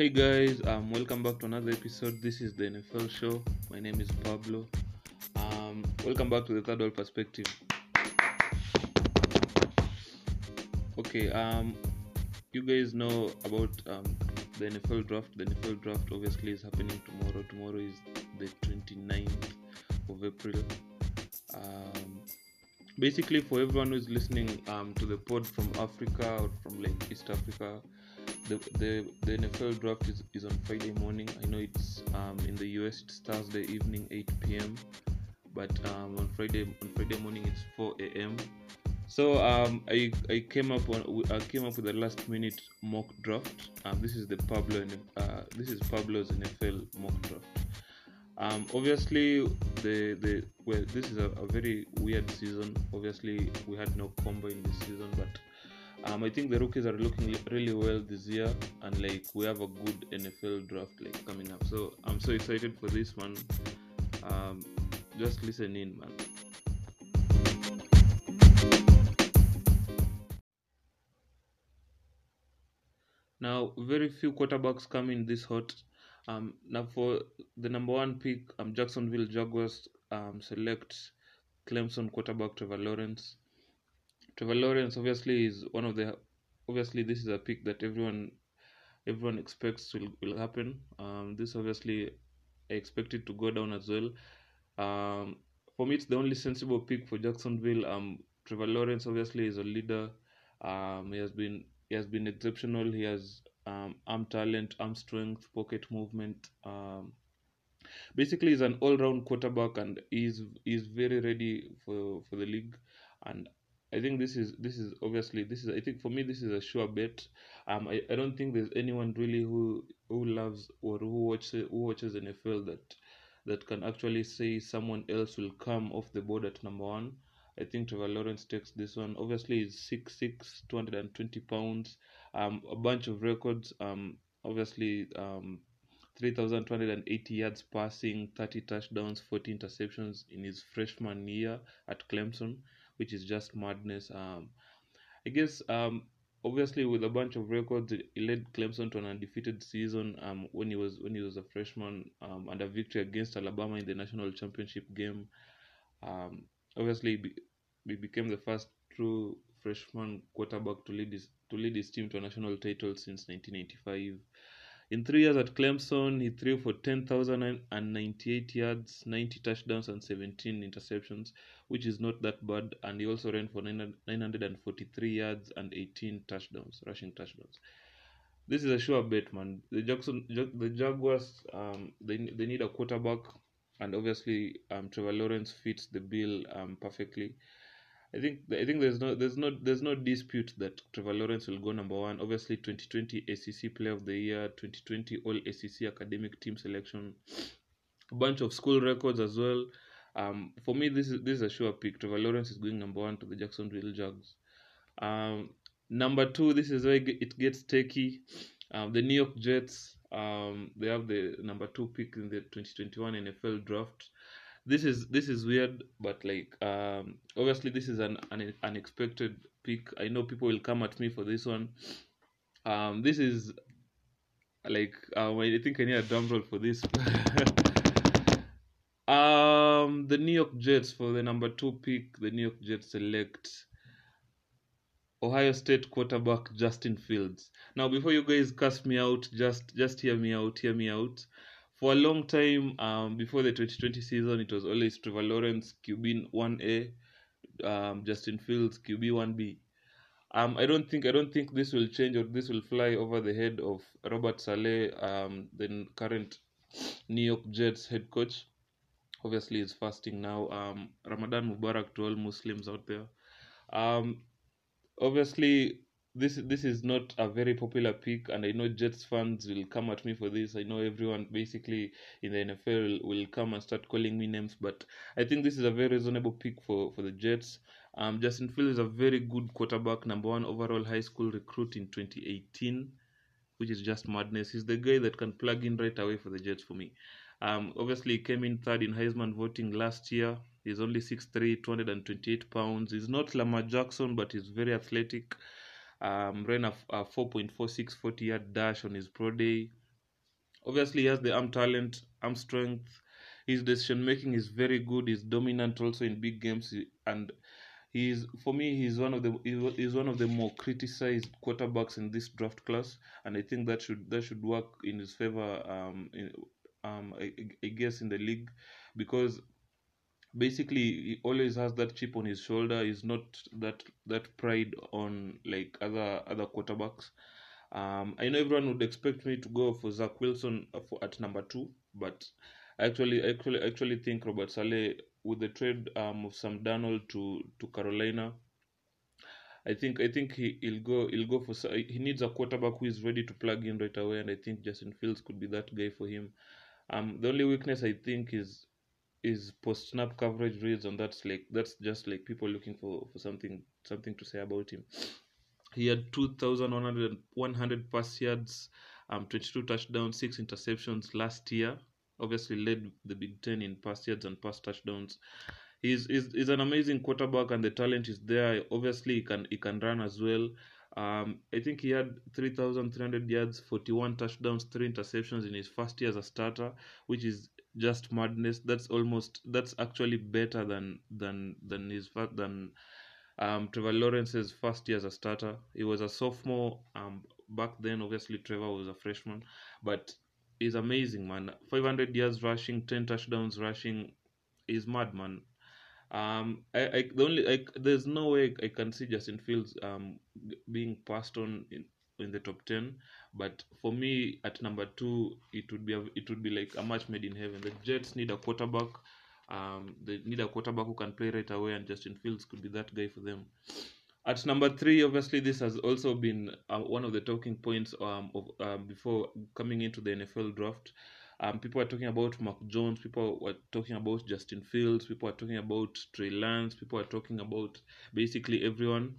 Hey guys, um, welcome back to another episode. This is the NFL show. My name is Pablo. Um, welcome back to the Third World Perspective. Okay, um, you guys know about um, the NFL draft. The NFL draft obviously is happening tomorrow. Tomorrow is the 29th of April. Um, basically, for everyone who's listening um, to the pod from Africa or from like East Africa, the, the the NFL draft is, is on Friday morning. I know it's um, in the US it's Thursday evening 8 p.m. But um, on Friday on Friday morning it's 4 a.m. So um, I I came up on I came up with a last minute mock draft. Um, this is the Pablo uh, this is Pablo's NFL mock draft. Um, obviously the the well this is a, a very weird season. Obviously we had no combine this season, but um, I think the rookies are looking really well this year, and like we have a good NFL draft like coming up. So I'm so excited for this one. Um, just listen in, man. Now, very few quarterbacks come in this hot. Um, now for the number one pick, um, Jacksonville Jaguars um, select Clemson quarterback Trevor Lawrence. Trevor Lawrence obviously is one of the obviously this is a pick that everyone everyone expects will, will happen. Um, this obviously I expect it to go down as well. Um, for me, it's the only sensible pick for Jacksonville. Um, Trevor Lawrence obviously is a leader. Um, he has been he has been exceptional. He has um, arm talent, arm strength, pocket movement. Um, basically, he's an all-round quarterback, and he's he's very ready for for the league. And I think this is this is obviously this is I think for me this is a sure bet. Um, I, I don't think there's anyone really who who loves or who watches who watches NFL that that can actually say someone else will come off the board at number one. I think Trevor Lawrence takes this one. Obviously, he's 6'6", 220 pounds, um, a bunch of records. Um, obviously, um, 3,280 yards passing, 30 touchdowns, 40 interceptions in his freshman year at Clemson, which is just madness. Um, I guess um, obviously with a bunch of records, he led Clemson to an undefeated season um, when he was when he was a freshman um, and a victory against Alabama in the national championship game. Um, obviously, he, be, he became the first true freshman quarterback to lead his to lead his team to a national title since 1995. In three years at Clemson, he threw for 10,098 yards, 90 touchdowns, and 17 interceptions, which is not that bad. And he also ran for 900 943 yards and 18 touchdowns, rushing touchdowns. This is a sure bet, man. The Jackson, the Jaguars, um, they they need a quarterback, and obviously, um, Trevor Lawrence fits the bill um perfectly. I think I think there's no there's no there's no dispute that Trevor Lawrence will go number one. Obviously, 2020 ACC Player of the Year, 2020 All ACC Academic Team Selection, a bunch of school records as well. Um, for me, this is this is a sure pick. Trevor Lawrence is going number one to the Jacksonville Jags. Um, number two, this is where it gets tricky. Um, the New York Jets. Um, they have the number two pick in the 2021 NFL draft this is this is weird but like um obviously this is an, an unexpected pick. I know people will come at me for this one. Um this is like um, i think i need a drum roll for this. Um the new york jets for the number two pick the new york jets select ohio state quarterback justin fields. Now before you guys cast me out just just hear me out hear me out for a long time um, before the 2020 season, it was always Trevor Lawrence, QB 1A, um, Justin Fields, QB 1B. Um, I don't think I don't think this will change or this will fly over the head of Robert Saleh, um, the current New York Jets head coach. Obviously, he's fasting now. Um, Ramadan Mubarak to all Muslims out there. Um, obviously this this is not a very popular pick, and I know Jets fans will come at me for this. I know everyone basically in the NFL will come and start calling me names, but I think this is a very reasonable pick for for the Jets. Um, Justin Fields is a very good quarterback, number one overall high school recruit in 2018, which is just madness. He's the guy that can plug in right away for the Jets for me. Um, obviously, he came in third in Heisman voting last year. He's only 6'3, 228 pounds. He's not Lamar Jackson, but he's very athletic. Um, ran a, a 4.46 40 yard dash on his pro day. Obviously, he has the arm talent, arm strength. His decision making is very good. He's dominant also in big games, and he's for me he's one of the he's one of the more criticized quarterbacks in this draft class, and I think that should that should work in his favor. Um, in, um, I, I guess in the league because basically he always has that chip on his shoulder. He's not that that pride on like other other quarterbacks. Um, I know everyone would expect me to go for Zach Wilson for, at number two, but I actually actually actually think Robert Saleh with the trade um, of Sam Darnold to to Carolina. I think I think he, he'll go he'll go for he needs a quarterback who is ready to plug in right away, and I think Justin Fields could be that guy for him. Um, the only weakness I think is is post snap coverage reads, and that's like that's just like people looking for for something something to say about him. He had 2,100 100 pass yards, um, 22 touchdowns, six interceptions last year. Obviously, led the Big Ten in pass yards and pass touchdowns. He's, he's, he's an amazing quarterback, and the talent is there. Obviously, he can he can run as well. Um, I think he had 3,300 yards, 41 touchdowns, three interceptions in his first year as a starter, which is just madness. That's almost that's actually better than than than his first than um, Trevor Lawrence's first year as a starter. He was a sophomore um, back then. Obviously, Trevor was a freshman, but he's amazing, man. 500 yards rushing, 10 touchdowns rushing. He's mad, man. Um, I, I the only I, there's no way I can see Justin Fields um being passed on in, in the top 10 but for me at number two it would be a, it would be like a match made in heaven. The jets need a quarterback um they need a quarterback who can play right away and justin fields could be that guy for them. At number three obviously this has also been uh, one of the talking points um of uh, before coming into the nfl draft. Um, people are talking about Mark Jones, people were talking about Justin Fields, people are talking about Trey Lance, people are talking about basically everyone.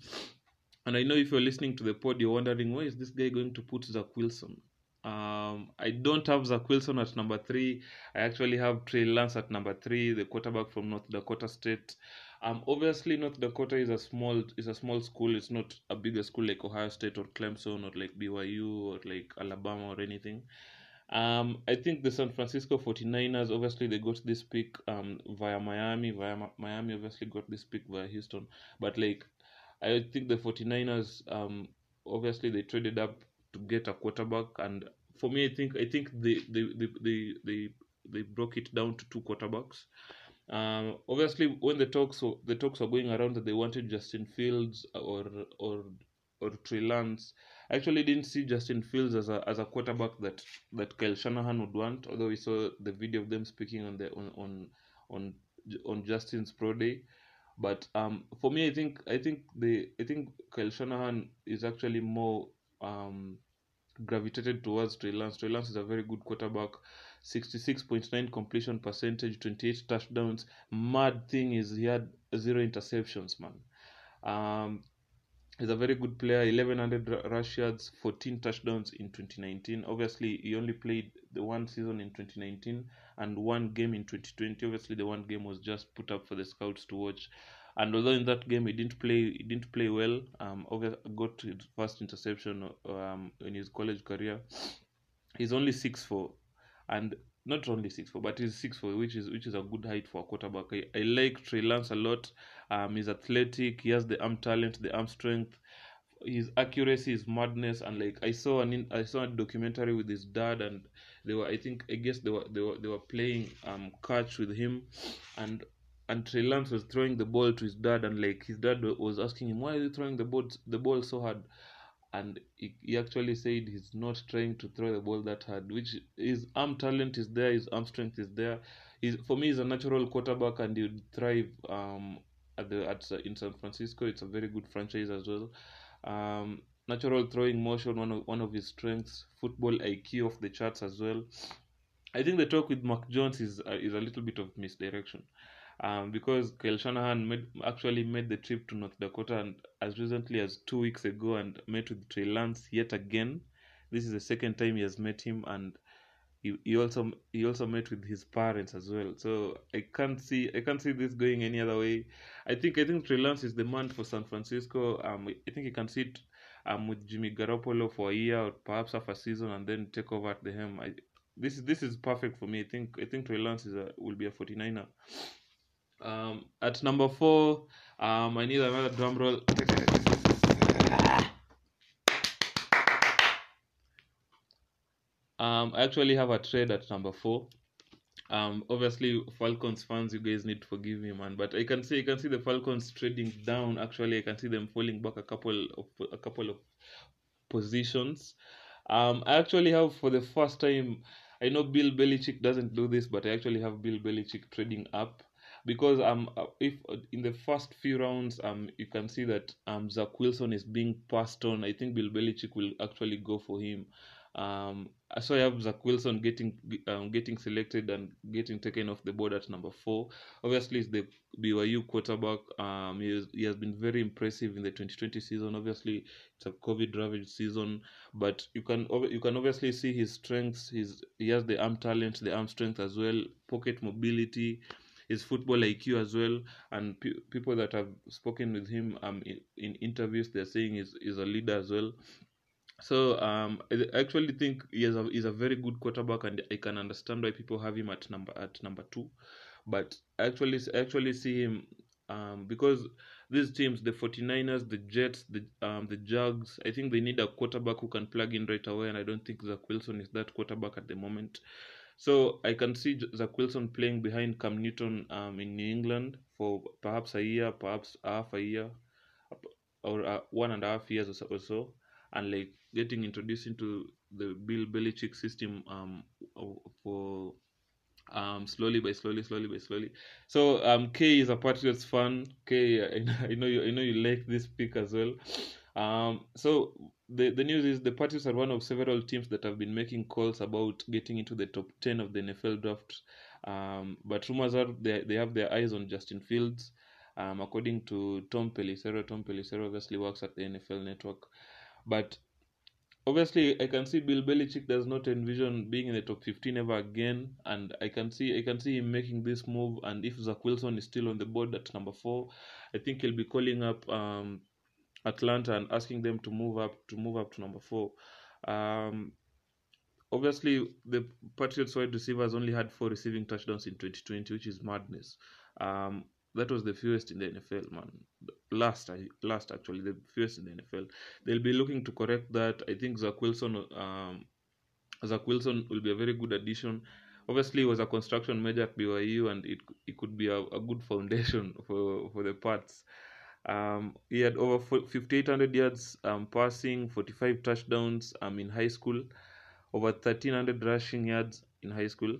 And I know if you're listening to the pod, you're wondering where is this guy going to put Zach Wilson? Um, I don't have Zach Wilson at number three. I actually have Trey Lance at number three, the quarterback from North Dakota State. Um, obviously, North Dakota is a small is a small school. It's not a bigger school like Ohio State or Clemson or like BYU or like Alabama or anything. Um, I think the San Francisco 49ers, obviously, they got this pick um, via Miami. Via Miami, obviously, got this pick via Houston. But, like, I think the 49ers, um, obviously, they traded up to get a quarterback. And for me, I think I think they they, they, they, they, they broke it down to two quarterbacks. Um, obviously, when the talks the talks were going around that they wanted Justin Fields or or or Trey Lance, I actually didn't see Justin Fields as a as a quarterback that that Kyle Shanahan would want. Although we saw the video of them speaking on the on on on, on Justin's pro day, but um, for me, I think I think the I think Kyle Shanahan is actually more um, gravitated towards Trey Lance. Trey Lance is a very good quarterback. 66.9 completion percentage, 28 touchdowns. Mad thing is he had zero interceptions, man. Um, he's a very good player 1100 rush yards 14 touchdowns in 2019 obviously he only played the one season in 2019 and one game in 2020 obviously the one game was just put up for the scouts to watch. And although in that game he didn't play he didn't play well um got his first interception um in his college career. He's only six four and not only six four, but he's six four, which is which is a good height for a quarterback. I, I like Trey Lance a lot. Um, he's athletic. He has the arm talent, the arm strength. His accuracy is madness. And like I saw an I saw a documentary with his dad, and they were I think I guess they were they were they were playing um catch with him, and and Trey Lance was throwing the ball to his dad, and like his dad was asking him why are you throwing the ball the ball so hard and he, he actually said he's not trying to throw the ball that hard which his arm talent is there his arm strength is there he's, for me he's a natural quarterback and he would thrive um, at the at uh, in San Francisco. It's a very good franchise as well. Um, natural throwing motion, one of one of his strengths. Football IQ off the charts as well. I think the talk with Mark Jones is uh, is a little bit of misdirection. Um, because Kyle Shanahan made, actually made the trip to North Dakota and as recently as two weeks ago and met with Trey Lance yet again. This is the second time he has met him and he, he also he also met with his parents as well. So I can't see I can't see this going any other way. I think I think Trey Lance is the man for San Francisco. Um, I think he can sit um with Jimmy Garoppolo for a year or perhaps half a season and then take over at the helm. I, this is this is perfect for me. I think I think Trey Lance is a, will be a 49er. Um, at number four, um, I need another drum roll. Um, I actually have a trade at number four. Um, obviously Falcons fans, you guys need to forgive me, man. But I can see, I can see the Falcons trading down. Actually, I can see them falling back a couple of a couple of positions. Um, I actually have for the first time. I know Bill Belichick doesn't do this, but I actually have Bill Belichick trading up because um uh, if uh, in the first few rounds um you can see that um Zach Wilson is being passed on. I think Bill Belichick will actually go for him. Um, so I have Zach Wilson getting um, getting selected and getting taken off the board at number four. Obviously, it's the BYU quarterback. Um, he has, he has been very impressive in the 2020 season. Obviously, it's a COVID ravaged season, but you can you can obviously see his strengths. His he has the arm talent, the arm strength as well, pocket mobility, his football IQ as well. And pe- people that have spoken with him um in, in interviews, they're saying he's, is a leader as well. So um, I actually think he is a he's a very good quarterback, and I can understand why people have him at number at number two. But actually actually see him um, because these teams, the 49ers, the Jets, the um, the Jags, I think they need a quarterback who can plug in right away, and I don't think Zach Wilson is that quarterback at the moment. So I can see Zach Wilson playing behind Cam Newton um, in New England for perhaps a year, perhaps half a year, or uh, one and a half years or so, and like getting introduced into the Bill Belichick system um for um slowly by slowly slowly by slowly. So um k is a patriots fan. K I know you i know you like this pick as well. Um so the the news is the patriots are one of several teams that have been making calls about getting into the top 10 of the nfl draft. Um but rumors are they, they have their eyes on justin fields. Um according to tom pelissero tom pelissero obviously works at the nfl network. But obviously, I can see Bill Belichick does not envision being in the top 15 ever again, and I can see I can see him making this move. And if Zach Wilson is still on the board at number four, I think he'll be calling up um, Atlanta and asking them to move up to move up to number four. Um, obviously, the Patriots wide receivers only had four receiving touchdowns in 2020, which is madness. Um, that was the fewest in the NFL, man. Last, last actually, the fewest in the NFL. They'll be looking to correct that. I think Zach Wilson, um, Zach Wilson will be a very good addition. Obviously, he was a construction major at BYU, and it it could be a, a good foundation for for the Pats. Um, he had over 5,800 yards um, passing, 45 touchdowns um, in high school, over 1,300 rushing yards in high school.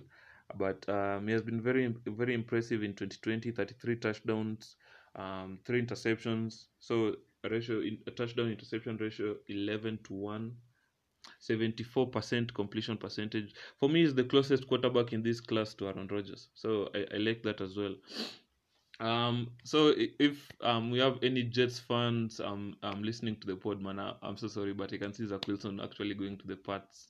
But um, he has been very very impressive in 2020 33 touchdowns um, three interceptions. So ratio in a touchdown interception ratio 11 to 1 74% completion percentage. For me is the closest quarterback in this class to Aaron Rodgers. So I, I like that as well um so if um we have any Jets fans um um listening to the pod man I, I'm so sorry but I can see Zach Wilson actually going to the Pats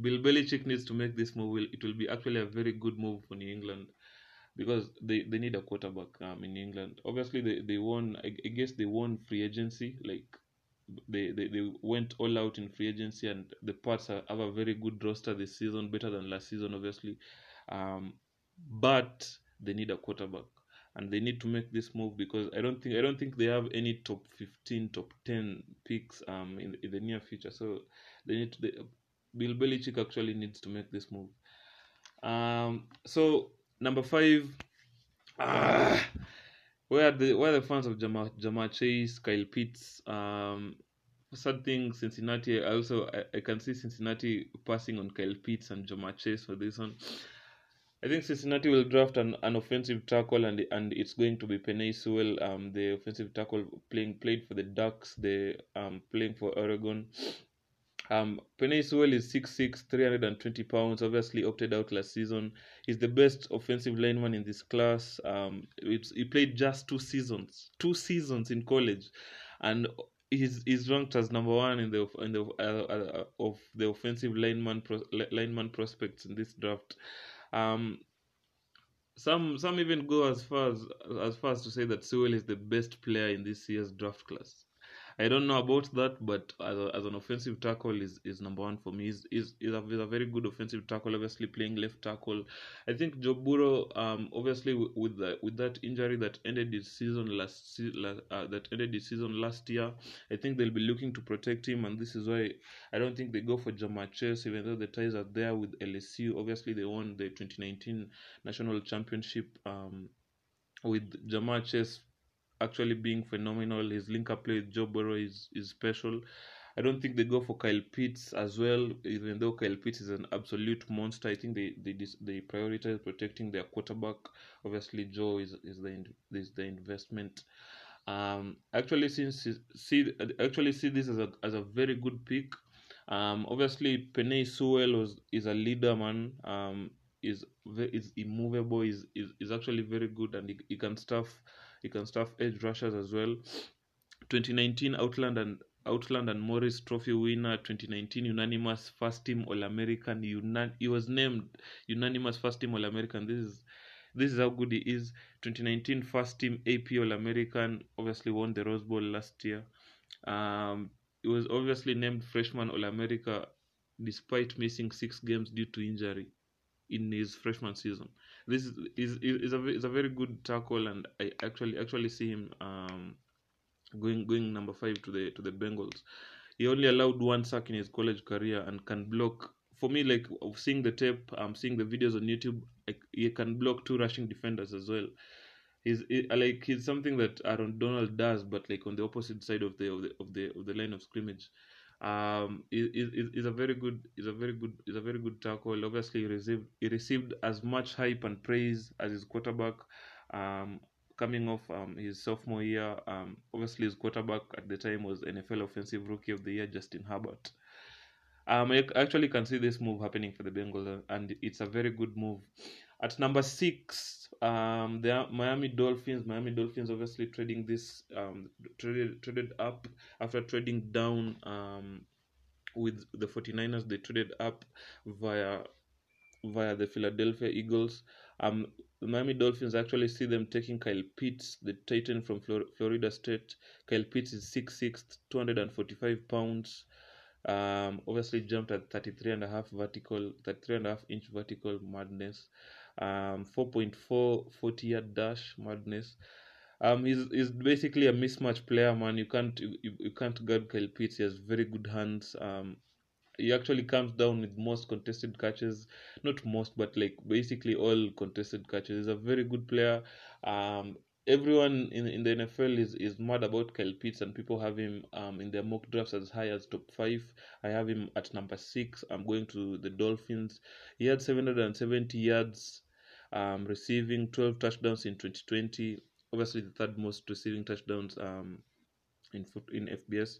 Bill Belichick needs to make this move. It will be actually a very good move for New England because they, they need a quarterback um, in England. Obviously, they, they won, I, I guess they won free agency. Like, they, they, they went all out in free agency, and the Pats have a very good roster this season, better than last season, obviously. Um, but they need a quarterback. And they need to make this move because I don't think I don't think they have any top fifteen, top ten picks um in, in the near future. So they need to, they, Bill Belichick actually needs to make this move. Um, so number five, ah, where are the where are the fans of Jama Jama Chase, Kyle Pitts? Um, sad thing, Cincinnati. I also I can see Cincinnati passing on Kyle Pitts and Jama Chase for this one. I think Cincinnati will draft an, an offensive tackle, and and it's going to be Penei Sewell, um, the offensive tackle playing played for the Ducks, the um playing for Oregon. Um, Penei Sewell is 6'6", 320 pounds. Obviously, opted out last season. He's the best offensive lineman in this class. Um, he played just two seasons, two seasons in college, and he's, he's ranked as number one in the in the uh, uh, of the offensive lineman pro, lineman prospects in this draft. Um, some some even go as far as as far as to say that Sewell is the best player in this year's draft class. I don't know about that, but as, a, as an offensive tackle, is, is number one for me. He's, he's, he's, a, he's a very good offensive tackle, obviously playing left tackle. I think Joe Burrow, um, obviously with, the, with that injury that ended his season last uh, that ended his season last year, I think they'll be looking to protect him, and this is why I don't think they go for Ja'Marr Chase, even though the ties are there with LSU. Obviously, they won the 2019 national championship um, with Ja'Marr Chase actually being phenomenal. His link up play with Joe Burrow is, is special. I don't think they go for Kyle Pitts as well, even though Kyle Pitts is an absolute monster. I think they they they prioritize protecting their quarterback. Obviously, Joe is is the is the investment. Um, actually, since see actually see this as a as a very good pick. Um, obviously, Penei Sewell was is a leader man. Um, is is immovable. is is is actually very good, and he, he can stuff he can stuff edge rushers as well. 2019 Outland and Outland and Morris Trophy winner, 2019 unanimous first team All American. Unan- he was named unanimous first team All American. This is this is how good he is. 2019 first team AP All American. Obviously won the Rose Bowl last year. Um, he was obviously named freshman All America despite missing six games due to injury in his freshman season. This is is is a is a very good tackle, and I actually actually see him um, going going number five to the to the Bengals. He only allowed one sack in his college career and can block. For me, like seeing the tape, I'm um, seeing the videos on YouTube. Like, he can block two rushing defenders as well. He's he, like he's something that Aaron Donald does, but like on the opposite side of the of the of the, of the line of scrimmage um is is is a very good is a very good is a very good tackle. Obviously, he received he received as much hype and praise as his quarterback. Um, coming off um, his sophomore year, um, obviously his quarterback at the time was NFL Offensive Rookie of the Year, Justin Herbert. Um, I actually can see this move happening for the Bengals, and it's a very good move. At number six, um, the Miami Dolphins. Miami Dolphins obviously trading this um, traded traded up after trading down um, with the 49ers. They traded up via via the Philadelphia Eagles. Um, the Miami Dolphins actually see them taking Kyle Pitts, the Titan from Flor- Florida State. Kyle Pitts is 6'6", 245 pounds. Um, obviously jumped at 33 and a half vertical, 33 and a half inch vertical madness um, 4.4 40 yard dash madness. Um, he's, he's basically a mismatch player, man. You can't you, you can't guard Kyle Pitts. He has very good hands. Um, he actually comes down with most contested catches, not most, but like basically all contested catches. He's a very good player. Um, everyone in, in the NFL is, is mad about Kyle Pitts, and people have him um, in their mock drafts as high as top five. I have him at number six. I'm going to the Dolphins. He had 770 yards um, receiving 12 touchdowns in 2020. Obviously, the third most receiving touchdowns um, in in FBS.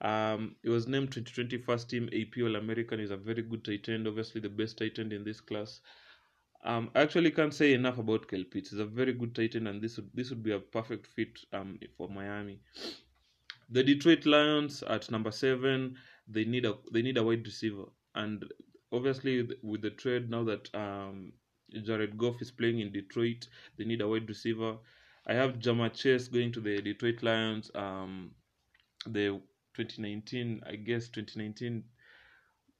Um, he was named 2020 first team AP All American. He's a very good tight end, obviously the best tight end in this class. Um, I actually can't say enough about Kyle Pitts. He's a very good tight end, and this would this would be a perfect fit um, for Miami. The Detroit Lions at number seven, they need a they need a wide receiver, and obviously with the trade now that um, Jared Goff is playing in Detroit. They need a wide receiver. I have Ja'Marr Chase going to the Detroit Lions. Um, the 2019, I guess 2019,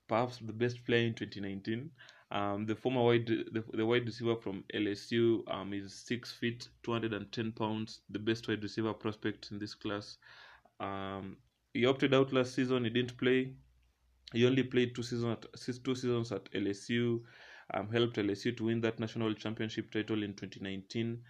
perhaps the best player in 2019. Um, the former wide the, the wide receiver from LSU um, is six feet, 210 pounds, the best wide receiver prospect in this class. Um, he opted out last season. He didn't play. He only played two seasons at two seasons at LSU um, helped LSU to win that national championship title in 2019.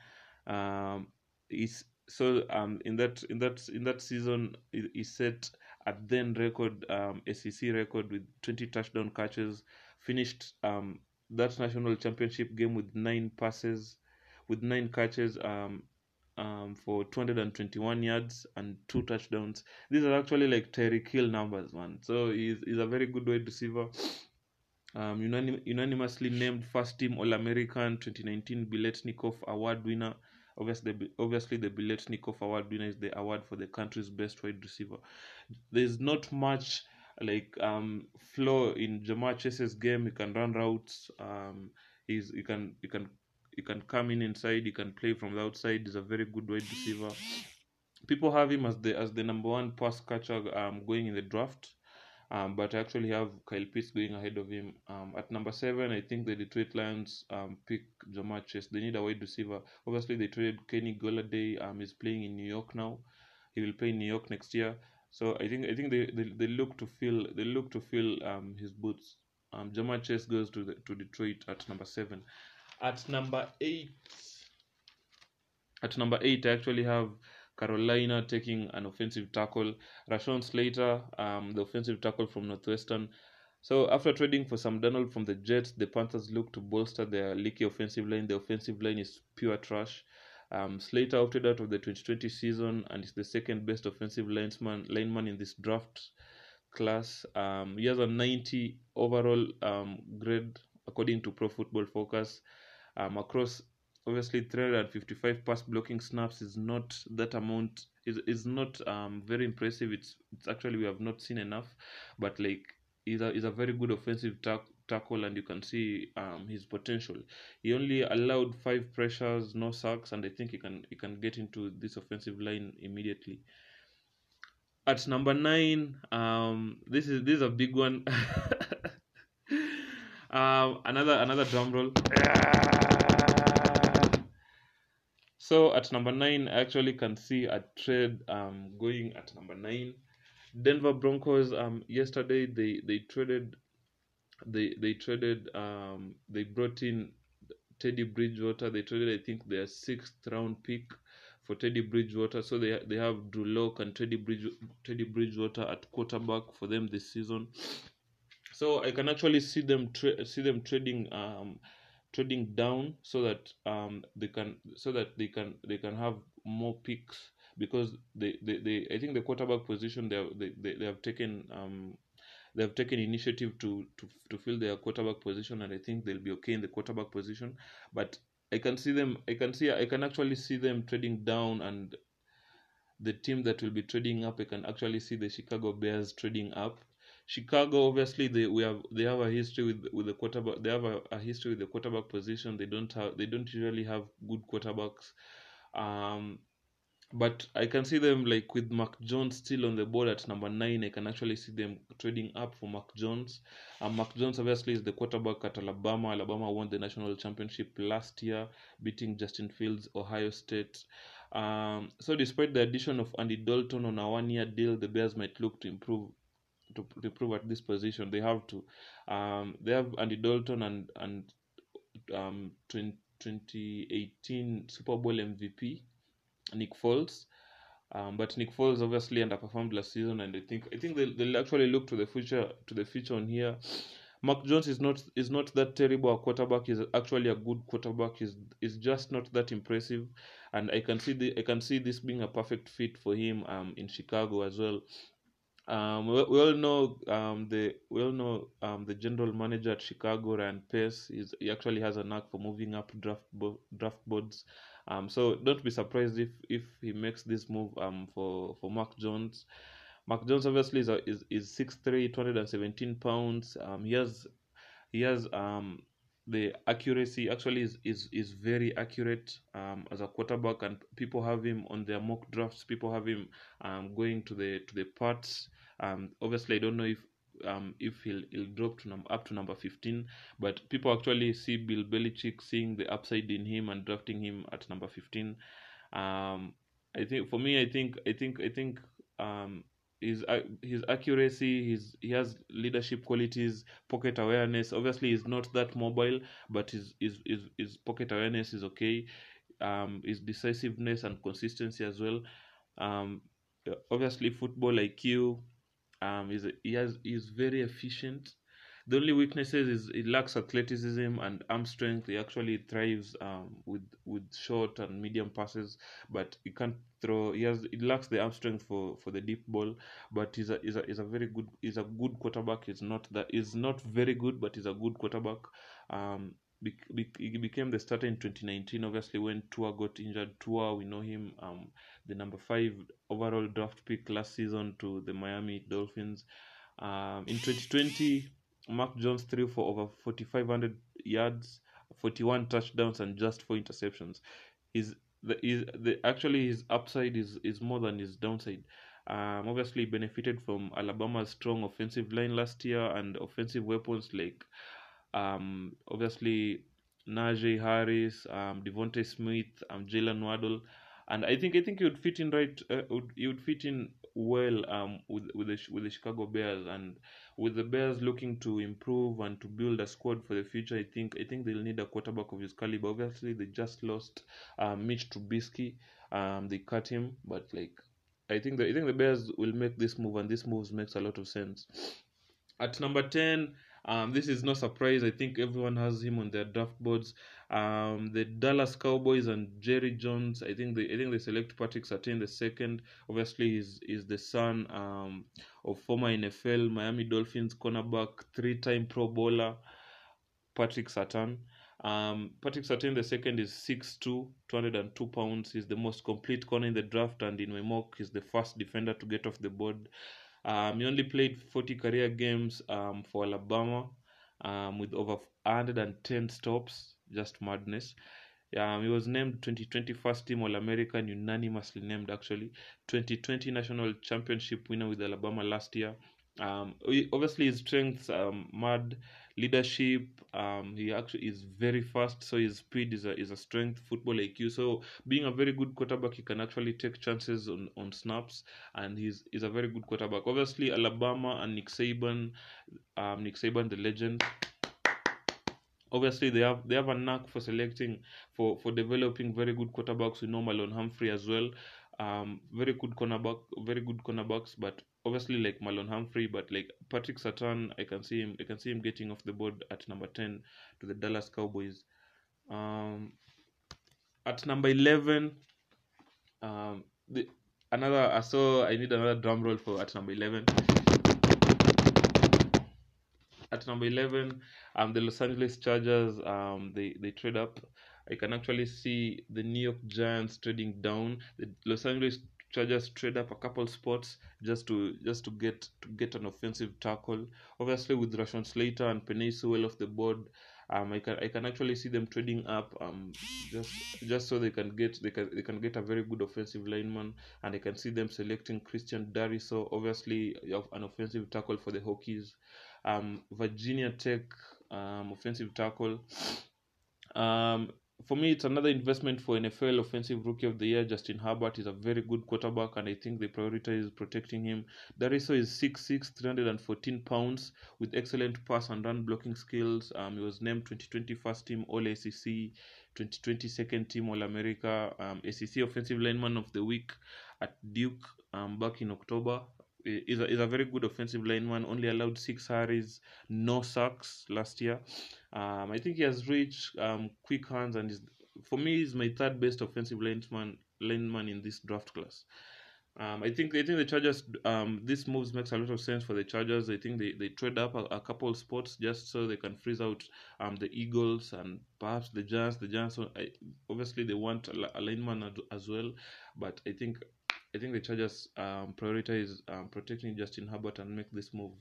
Um, is so um, in that in that in that season he, he set a then record um, SEC record with 20 touchdown catches. Finished um, that national championship game with nine passes, with nine catches, um, um, for 221 yards and two touchdowns. These are actually like Terry Hill numbers, man. So he's, he's a very good wide receiver. Um, unanim- unanimously named first team All American 2019 Biletnikov Award winner. Obviously, the, obviously, the Biletnikov Award winner is the award for the country's best wide receiver. There's not much like um flow in Jamar Chase's game. He can run routes. Um, he's he can he can he can come in inside. He can play from the outside. He's a very good wide receiver. People have him as the as the number one pass catcher um going in the draft. Um, but I actually have Kyle Pitts going ahead of him. Um, at number seven, I think the Detroit Lions um, pick Ja'Marr Chase. They need a wide receiver. Obviously, they traded Kenny Golladay. Um, he's playing in New York now. He will play in New York next year. So I think I think they, they, they look to fill they look to fill um his boots. Um, Ja'Marr Chase goes to the, to Detroit at number seven. At number eight, at number eight, I actually have Carolina taking an offensive tackle. Rashawn Slater, um, the offensive tackle from Northwestern. So after trading for Sam Darnold from the Jets, the Panthers look to bolster their leaky offensive line. The offensive line is pure trash. Um, Slater opted out of the 2020 season and is the second best offensive lineman lineman in this draft class. Um, he has a 90 overall um, grade according to Pro Football Focus. Um, across obviously 355 pass blocking snaps is not that amount is is not um very impressive. It's it's actually we have not seen enough, but like he's a, he's a very good offensive tack, tackle and you can see um his potential. He only allowed five pressures, no sacks, and I think he can he can get into this offensive line immediately. At number nine, um, this is this is a big one. um, another another drum roll. So at number nine, I actually can see a trade um going at number nine. Denver Broncos um yesterday they they traded they they traded um they brought in Teddy Bridgewater. They traded I think their sixth round pick for Teddy Bridgewater. So they they have Drew Lock and Teddy Bridge Teddy Bridgewater at quarterback for them this season. So I can actually see them tra- see them trading um trading down so that um they can so that they can they can have more picks because they they, they I think the quarterback position they have, they, they, they have taken um they have taken initiative to, to to fill their quarterback position and I think they'll be okay in the quarterback position. But I can see them I can see I can actually see them trading down and the team that will be trading up I can actually see the Chicago Bears trading up Chicago, obviously, they we have they have a history with with the quarterback. They have a, a history with the quarterback position. They don't have they don't usually have good quarterbacks. Um, but I can see them like with Mac Jones still on the board at number nine. I can actually see them trading up for Mac Jones. Um, Mac Jones obviously is the quarterback at Alabama. Alabama won the national championship last year, beating Justin Fields, Ohio State. Um, so despite the addition of Andy Dalton on a one-year deal, the Bears might look to improve to improve at this position. They have to. Um, they have Andy Dalton and and um 20, 2018 Super Bowl MVP Nick Foles. Um, but Nick Foles obviously underperformed last season, and I think I think they'll, they'll actually look to the future to the future on here. Mark Jones is not is not that terrible a quarterback. He's actually a good quarterback. He's is just not that impressive, and I can see the I can see this being a perfect fit for him um in Chicago as well. Um, we, we all know um, the we all know um, the general manager at Chicago, Ryan Pace. Is he actually has a knack for moving up draft bo- draft boards. Um, so don't be surprised if if he makes this move um for for Mark Jones. Mark Jones obviously is is is six three, two hundred and seventeen pounds. Um, he has he has um the accuracy actually is is, is very accurate um, as a quarterback and people have him on their mock drafts people have him um, going to the to the Pats um, obviously i don't know if um, if he'll, he'll drop to num- up to number 15 but people actually see bill belichick seeing the upside in him and drafting him at number 15 um, i think for me i think i think i think um, his uh, his accuracy his he has leadership qualities pocket awareness. Obviously he's not that mobile but his his his, his pocket awareness is okay. Um his decisiveness and consistency as well. Um obviously football iq um is he has he's very efficient the only weaknesses is it lacks athleticism and arm strength. He actually thrives um, with with short and medium passes, but he can't throw. He has it lacks the arm strength for, for the deep ball. But he's a, he's a he's a very good he's a good quarterback. He's not that he's not very good, but he's a good quarterback. Um, he became the starter in 2019. Obviously, when Tua got injured, Tua we know him, um, the number five overall draft pick last season to the Miami Dolphins. Um, in 2020, Mark Jones threw for over 4,500 yards, 41 touchdowns, and just four interceptions. His the, his, the actually his upside is is more than his downside. Um, obviously he benefited from Alabama's strong offensive line last year and offensive weapons like um, obviously Najee Harris, um, DeVonta Smith, um, Jaylen Waddle, and I think I think he would fit in right. Uh, would would fit in well um with with the with the Chicago Bears and with the Bears looking to improve and to build a squad for the future. I think I think they'll need a quarterback of his caliber. Obviously, they just lost um, Mitch Trubisky. Um, they cut him, but like I think the, I think the Bears will make this move, and this move makes a lot of sense. At number ten, um, this is no surprise. I think everyone has him on their draft boards. Um, the Dallas Cowboys and Jerry Jones. I think they I think they select Patrick Surtain the second. Obviously, he's is the son um, of former NFL Miami Dolphins cornerback, three-time Pro Bowler Patrick Satan. Um, Patrick Satan the second is 6'2", 202 pounds. He's the most complete corner in the draft, and in my mock, he's the first defender to get off the board. Um, he only played 40 career games um, for Alabama um, with over 110 stops. Just madness. Um, he was named 2020 first team All American, unanimously named actually. 2020 national championship winner with Alabama last year. Um, obviously, his strengths um, mad leadership. Um, he actually is very fast, so his speed is a is a strength. Football IQ. So being a very good quarterback, he can actually take chances on, on snaps, and he's is a very good quarterback. Obviously, Alabama and Nick Saban, um, Nick Saban, the legend. Obviously, they have they have a knack for selecting for for developing very good quarterbacks. We know Marlon Humphrey as well. Um, very good cornerback, very good cornerbacks, but obviously like Marlon Humphrey, but like Patrick Surtain, I can see him. I can see him getting off the board at number ten to the Dallas Cowboys. Um, at number eleven, um, the another. I saw. I need another drum roll for at number eleven. At number eleven, um, the Los Angeles Chargers. Um, they they trade up. I can actually see the New York Giants trading down. The Los Angeles Chargers trade up a couple spots just to just to get to get an offensive tackle. Obviously, with Rashawn Slater and Penny Sewell off the board, um, I can I can actually see them trading up um just just so they can get they can they can get a very good offensive lineman, and I can see them selecting Christian Dariso, obviously an offensive tackle for the Hokies. Um, Virginia Tech um, offensive tackle. Um, for me, it's another investment for NFL Offensive Rookie of the Year. Justin Herbert is a very good quarterback, and I think they prioritize protecting him. Darrisaw is 6'6", 314 pounds, with excellent pass and run blocking skills. Um, he was named 2020 first team All ACC, 2020 second team All America, um, ACC Offensive Lineman of the Week at Duke um, back in October. He's a, he's a very good offensive lineman, only allowed six hurries, no sacks last year. Um, I think he has reached um, quick hands and is for me he's my third best offensive lineman lineman in this draft class. Um, I think I think the Chargers um, this moves makes a lot of sense for the Chargers. I think they, they trade up a, a couple spots just so they can freeze out um, the Eagles and perhaps the Giants. The Giants I, obviously they want a, a lineman as well, but I think I think the Chargers um, prioritize um, protecting Justin Herbert and make this move.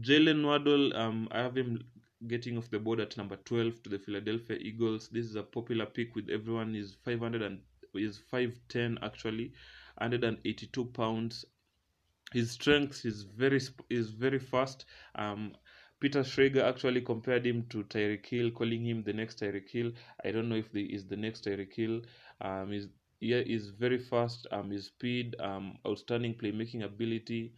Jaylen Waddle, um, I have him getting off the board at number 12 to the Philadelphia Eagles. This is a popular pick with everyone. He's 500 and is 5'10 actually, 182 pounds. His strength is very is very fast. Um, Peter Schrager actually compared him to Tyreek Hill, calling him the next Tyreek Hill. I don't know if the is the next Tyreek Hill. Um, he's yeah, is very fast. Um, his speed, um, outstanding playmaking ability.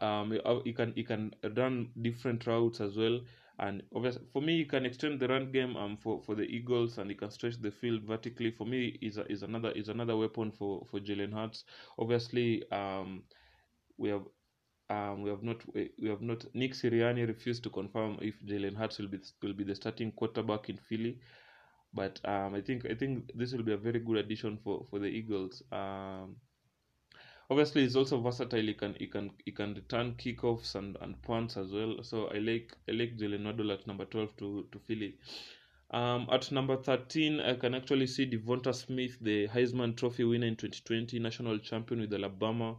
Um, he, uh, he can he can run different routes as well. And obviously, for me, he can extend the run game um for, for the Eagles, and he can stretch the field vertically. For me, is is another is another weapon for for Jalen Hurts. Obviously, um, we have um, we have not we have not Nick Sirianni refused to confirm if Jalen Hurts will be will be the starting quarterback in Philly, but um, I think I think this will be a very good addition for for the Eagles. Um, obviously, he's also versatile. He can he can he can return kickoffs and, and punts as well. So I like I like Jaylen Waddle at number twelve to to Philly. Um, at number 13, I can actually see Devonta Smith, the Heisman Trophy winner in 2020, national champion with Alabama.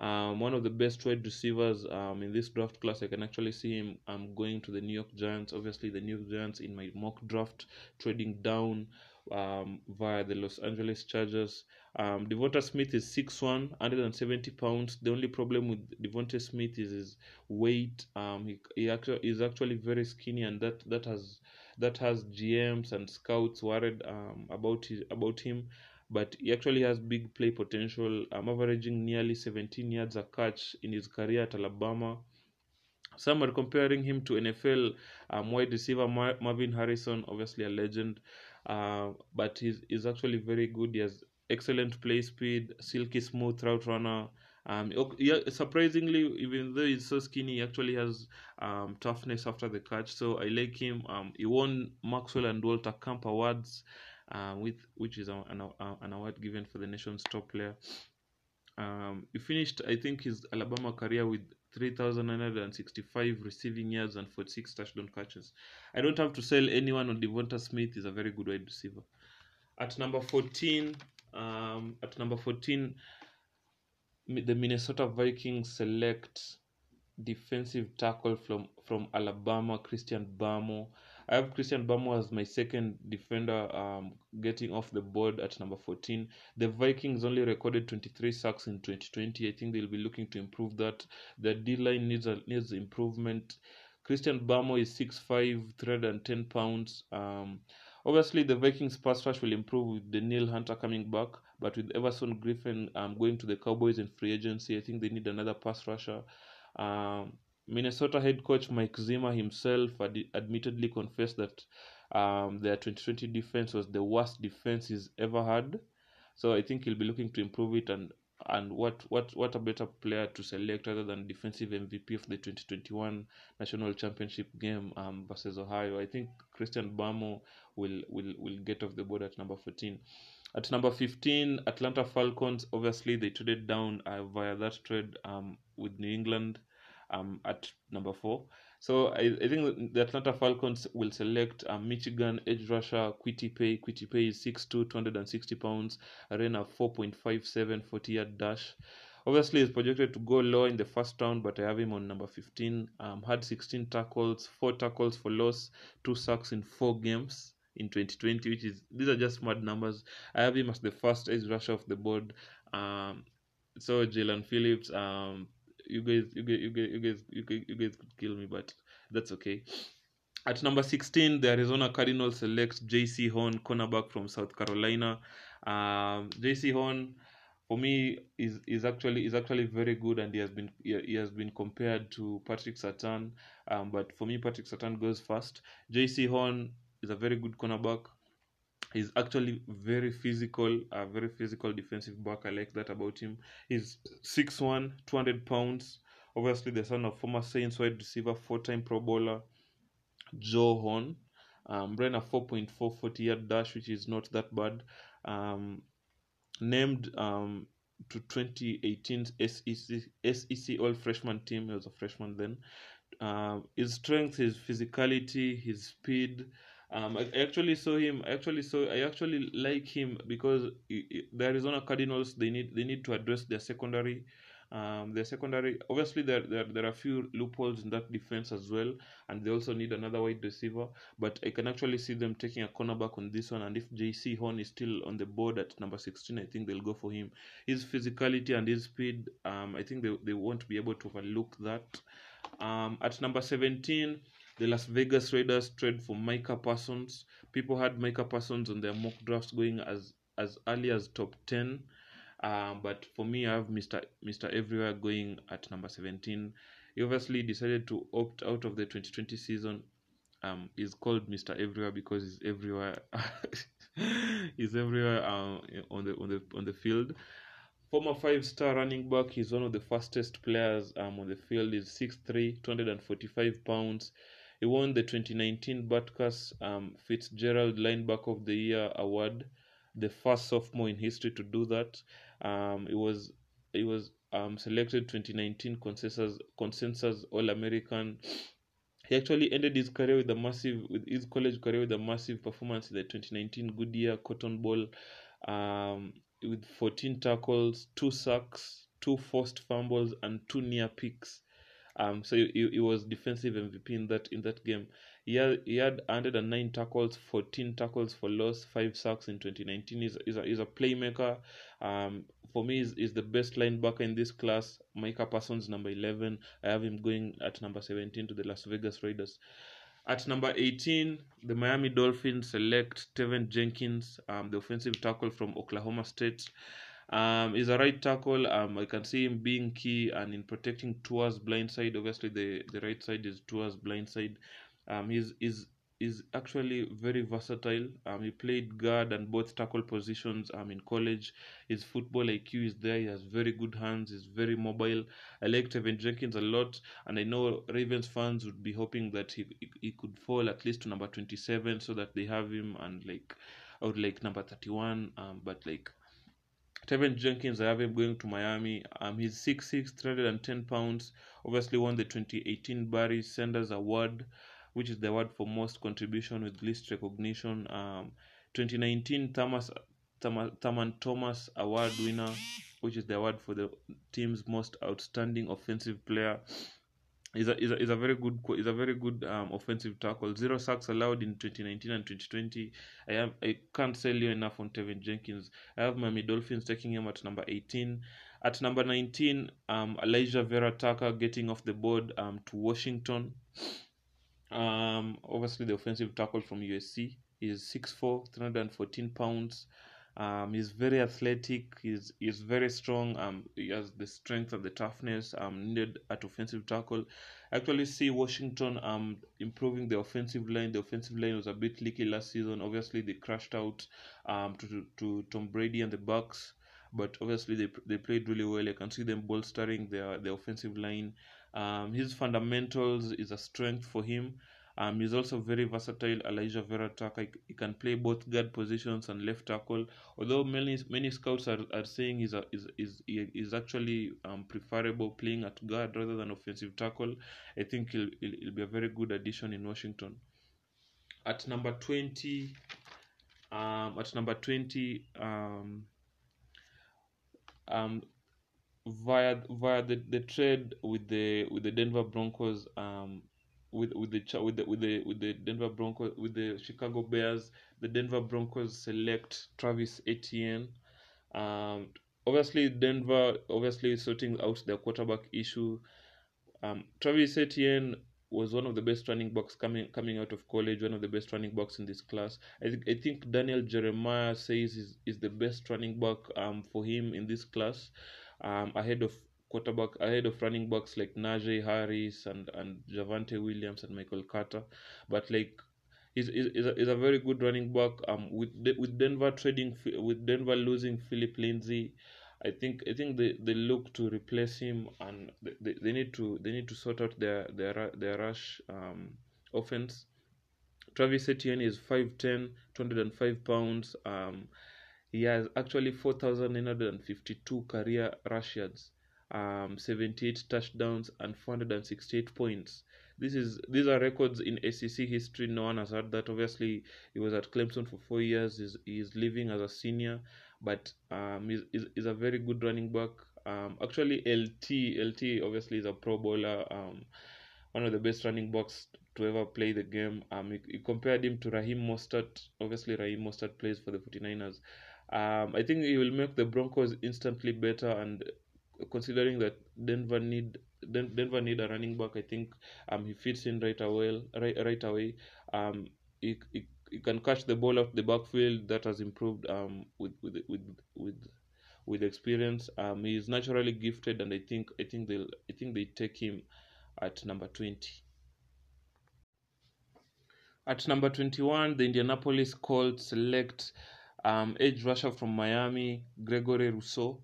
Um, one of the best wide receivers um, in this draft class. I can actually see him um, going to the New York Giants. Obviously, the New York Giants in my mock draft trading down um, via the Los Angeles Chargers. Um, DeVonta Smith is 6'1", 170 pounds. The only problem with DeVonta Smith is his weight. Um, he he actually is actually very skinny, and that that has that has GMs and scouts worried um, about his, about him. But he actually has big play potential. I'm averaging nearly 17 yards a catch in his career at Alabama. Some are comparing him to NFL um, wide receiver Mar- Marvin Harrison, obviously a legend, uh, but he's, he's actually very good. He has excellent play speed, silky smooth route runner. Um, yeah, surprisingly, even though he's so skinny, he actually has um, toughness after the catch. So I like him. Um, he won Maxwell and Walter Camp awards, uh, with which is an, an award given for the nation's top player. Um, he finished, I think, his Alabama career with 3,965 receiving yards and 46 touchdown catches. I don't have to sell anyone on DeVonta Smith. He's a very good wide receiver. At number 14, um, at number 14, the Minnesota Vikings select defensive tackle from from Alabama, Christian Bamo. I have Christian Bamo as my second defender, um, getting off the board at number 14. The Vikings only recorded 23 sacks in 2020. I think they'll be looking to improve that. The D line needs a, needs improvement. Christian Bamo is 6'5", 310 pounds. Um, obviously, the Vikings pass rush will improve with the Neil Hunter coming back, but with Everson Griffin um, going to the Cowboys in free agency, I think they need another pass rusher. Um, Minnesota head coach Mike Zimmer himself ad- admittedly confessed that um, their 2020 defense was the worst defense he's ever had. So I think he'll be looking to improve it and and what what what a better player to select other than defensive MVP of the 2021 national championship game um, versus Ohio. I think Christian Bamo will will will get off the board at number 14. At number 15, Atlanta Falcons. Obviously, they traded down uh, via that trade um, with New England um, at number four. So I, I think the Atlanta Falcons will select um, Michigan edge rusher Kwity Paye. Kwity Paye is 6'2", 260 pounds, arena a 4.57 40-yard dash. Obviously, he's projected to go low in the first round, but I have him on number 15. Um, had 16 tackles, 4 tackles for loss, 2 sacks in 4 games in 2020, which is, these are just mad numbers. I have him as the first edge rusher off the board. Um, so Jaelan Phillips, um, you guys, you guys, you guys, you guys, you guys, you guys could kill me, but that's okay. At number 16, the Arizona Cardinals select J.C. Horn, cornerback from South Carolina. Um, J.C. Horn, for me, is is actually is actually very good, and he has been he, has been compared to Patrick Satan. Um, but for me, Patrick Satan goes first. J.C. Horn is a very good cornerback. He's actually very physical, a very physical defensive back. I like that about him. He's 6'1", 200 pounds. Obviously, the son of former Saints wide receiver, four-time Pro Bowler Joe Horn. Um, ran a 4.4 40-yard dash, which is not that bad. Um, named um, to 2018 SEC, SEC All Freshman team. He was a freshman then. Um, his strength, his physicality, his speed. Um, I actually saw him. I actually saw. I actually like him because the Arizona Cardinals they need they need to address their secondary. Um, their secondary obviously there, there there are a few loopholes in that defense as well, and they also need another wide receiver. But I can actually see them taking a cornerback on this one. And if Jaycee Horn is still on the board at number sixteen, I think they'll go for him. His physicality and his speed, um, I think they they won't be able to overlook that. Um, at number 17, the Las Vegas Raiders trade for Micah Parsons. People had Micah Parsons on their mock drafts going as as early as top 10. Um, but for me, I have Mr. Mr. Everywhere going at number 17. He obviously decided to opt out of the 2020 season. Um, he's called Mr. Everywhere because he's everywhere. he's everywhere um, on the on the on the field former five-star running back. He's one of the fastest players um, on the field. He's 6'3", 245 pounds. He won the 2019 Butkus um, Fitzgerald Linebacker of the Year award, the first sophomore in history to do that. Um, it was it was um, selected 2019 consensus consensus All American. He actually ended his career with a massive with his college career with a massive performance in the 2019 Goodyear Cotton Bowl, um, with 14 tackles, two sacks, two forced fumbles, and two near picks. Um, so he, he was defensive MVP in that in that game. He had, he had 109 tackles, 14 tackles for loss, five sacks in 2019. He's, he's, a, he's a playmaker. Um, for me, is is the best linebacker in this class. Micah Parsons, number 11. I have him going at number 17 to the Las Vegas Raiders. At number 18, the Miami Dolphins select Teven Jenkins, um, the offensive tackle from Oklahoma State. Um, is a right tackle. Um, I can see him being key and in protecting Tua's blind side. Obviously, the, the right side is Tua's blind side. Um, he's is is actually very versatile. Um, he played guard and both tackle positions. Um, in college, his football IQ is there. He has very good hands. He's very mobile. I like Teven Jenkins a lot, and I know Ravens fans would be hoping that he he, could fall at least to number twenty seven so that they have him and like I would like number thirty one. Um, but like Tevin Jenkins, I have him going to Miami. Um, he's 6'6", 310 pounds. Obviously won the 2018 Barry Sanders Award, which is the award for most contribution with least recognition. Um, 2019 Thomas Thurman Thomas Award winner, which is the award for the team's most outstanding offensive player. Is a, is a, is a very good is a very good um, offensive tackle. Zero sacks allowed in 2019 and 2020. I have I can't sell you enough on Tevin Jenkins. I have Miami Dolphins taking him at number 18. At number 19, um, Elijah Vera Tucker getting off the board um, to Washington. Um, obviously the offensive tackle from USC. is 6'4", 314 pounds. Um, he's very athletic. He's he's very strong. Um, he has the strength and the toughness um needed at offensive tackle. I actually see Washington um improving the offensive line. The offensive line was a bit leaky last season. Obviously, they crashed out um to to, to Tom Brady and the Bucs, but obviously they they played really well. I can see them bolstering their their offensive line. Um, his fundamentals is a strength for him. Um, he's also very versatile. Alijah Vera-Tucker. He can play both guard positions and left tackle. Although many many scouts are, are saying he's a, is is actually um, preferable playing at guard rather than offensive tackle. I think he'll, he'll, he'll be a very good addition in Washington. At number twenty, um, at number twenty, um, um, via via the, the trade with the with the Denver Broncos, um, with with the with the with the with the Denver Broncos with the Chicago Bears, the Denver Broncos select Travis Etienne. Um, obviously Denver obviously sorting out their quarterback issue. Um, Travis Etienne was one of the best running backs coming coming out of college, one of the best running backs in this class. I think I think Daniel Jeremiah says is, is the best running back um for him in this class, um ahead of quarterback ahead of running backs like Najee Harris and and Javonte Williams and Michael Carter, but like. Is is a, is a very good running back. Um, with with Denver trading with Denver losing Phillip Lindsay, I think I think they, they look to replace him and they, they, they need to they need to sort out their their their rush um, offense. Travis Etienne is 5'10", 205 pounds. Um, he has actually 4,952 career rush yards, um, 78 touchdowns, and 468 points. This is these are records in SEC history. No one has had that. Obviously, he was at Clemson for four years. He's, he's living as a senior, but um, he's, he's, he's a very good running back. Um, actually, LT LT obviously is a Pro Bowler. Um, one of the best running backs to ever play the game. Um, he, he compared him to Raheem Mostert. Obviously, Raheem Mostert plays for the 49ers. Um, I think he will make the Broncos instantly better. And considering that Denver need Den- Denver need a running back, I think um he fits in right away. Right right away. Um, he, he, he can catch the ball out the backfield. That has improved um with with with with with experience. Um, he is naturally gifted, and I think I think they'll I think they take him at number twenty. At number 21, the Indianapolis Colts select um, edge rusher from Miami, Gregory Rousseau.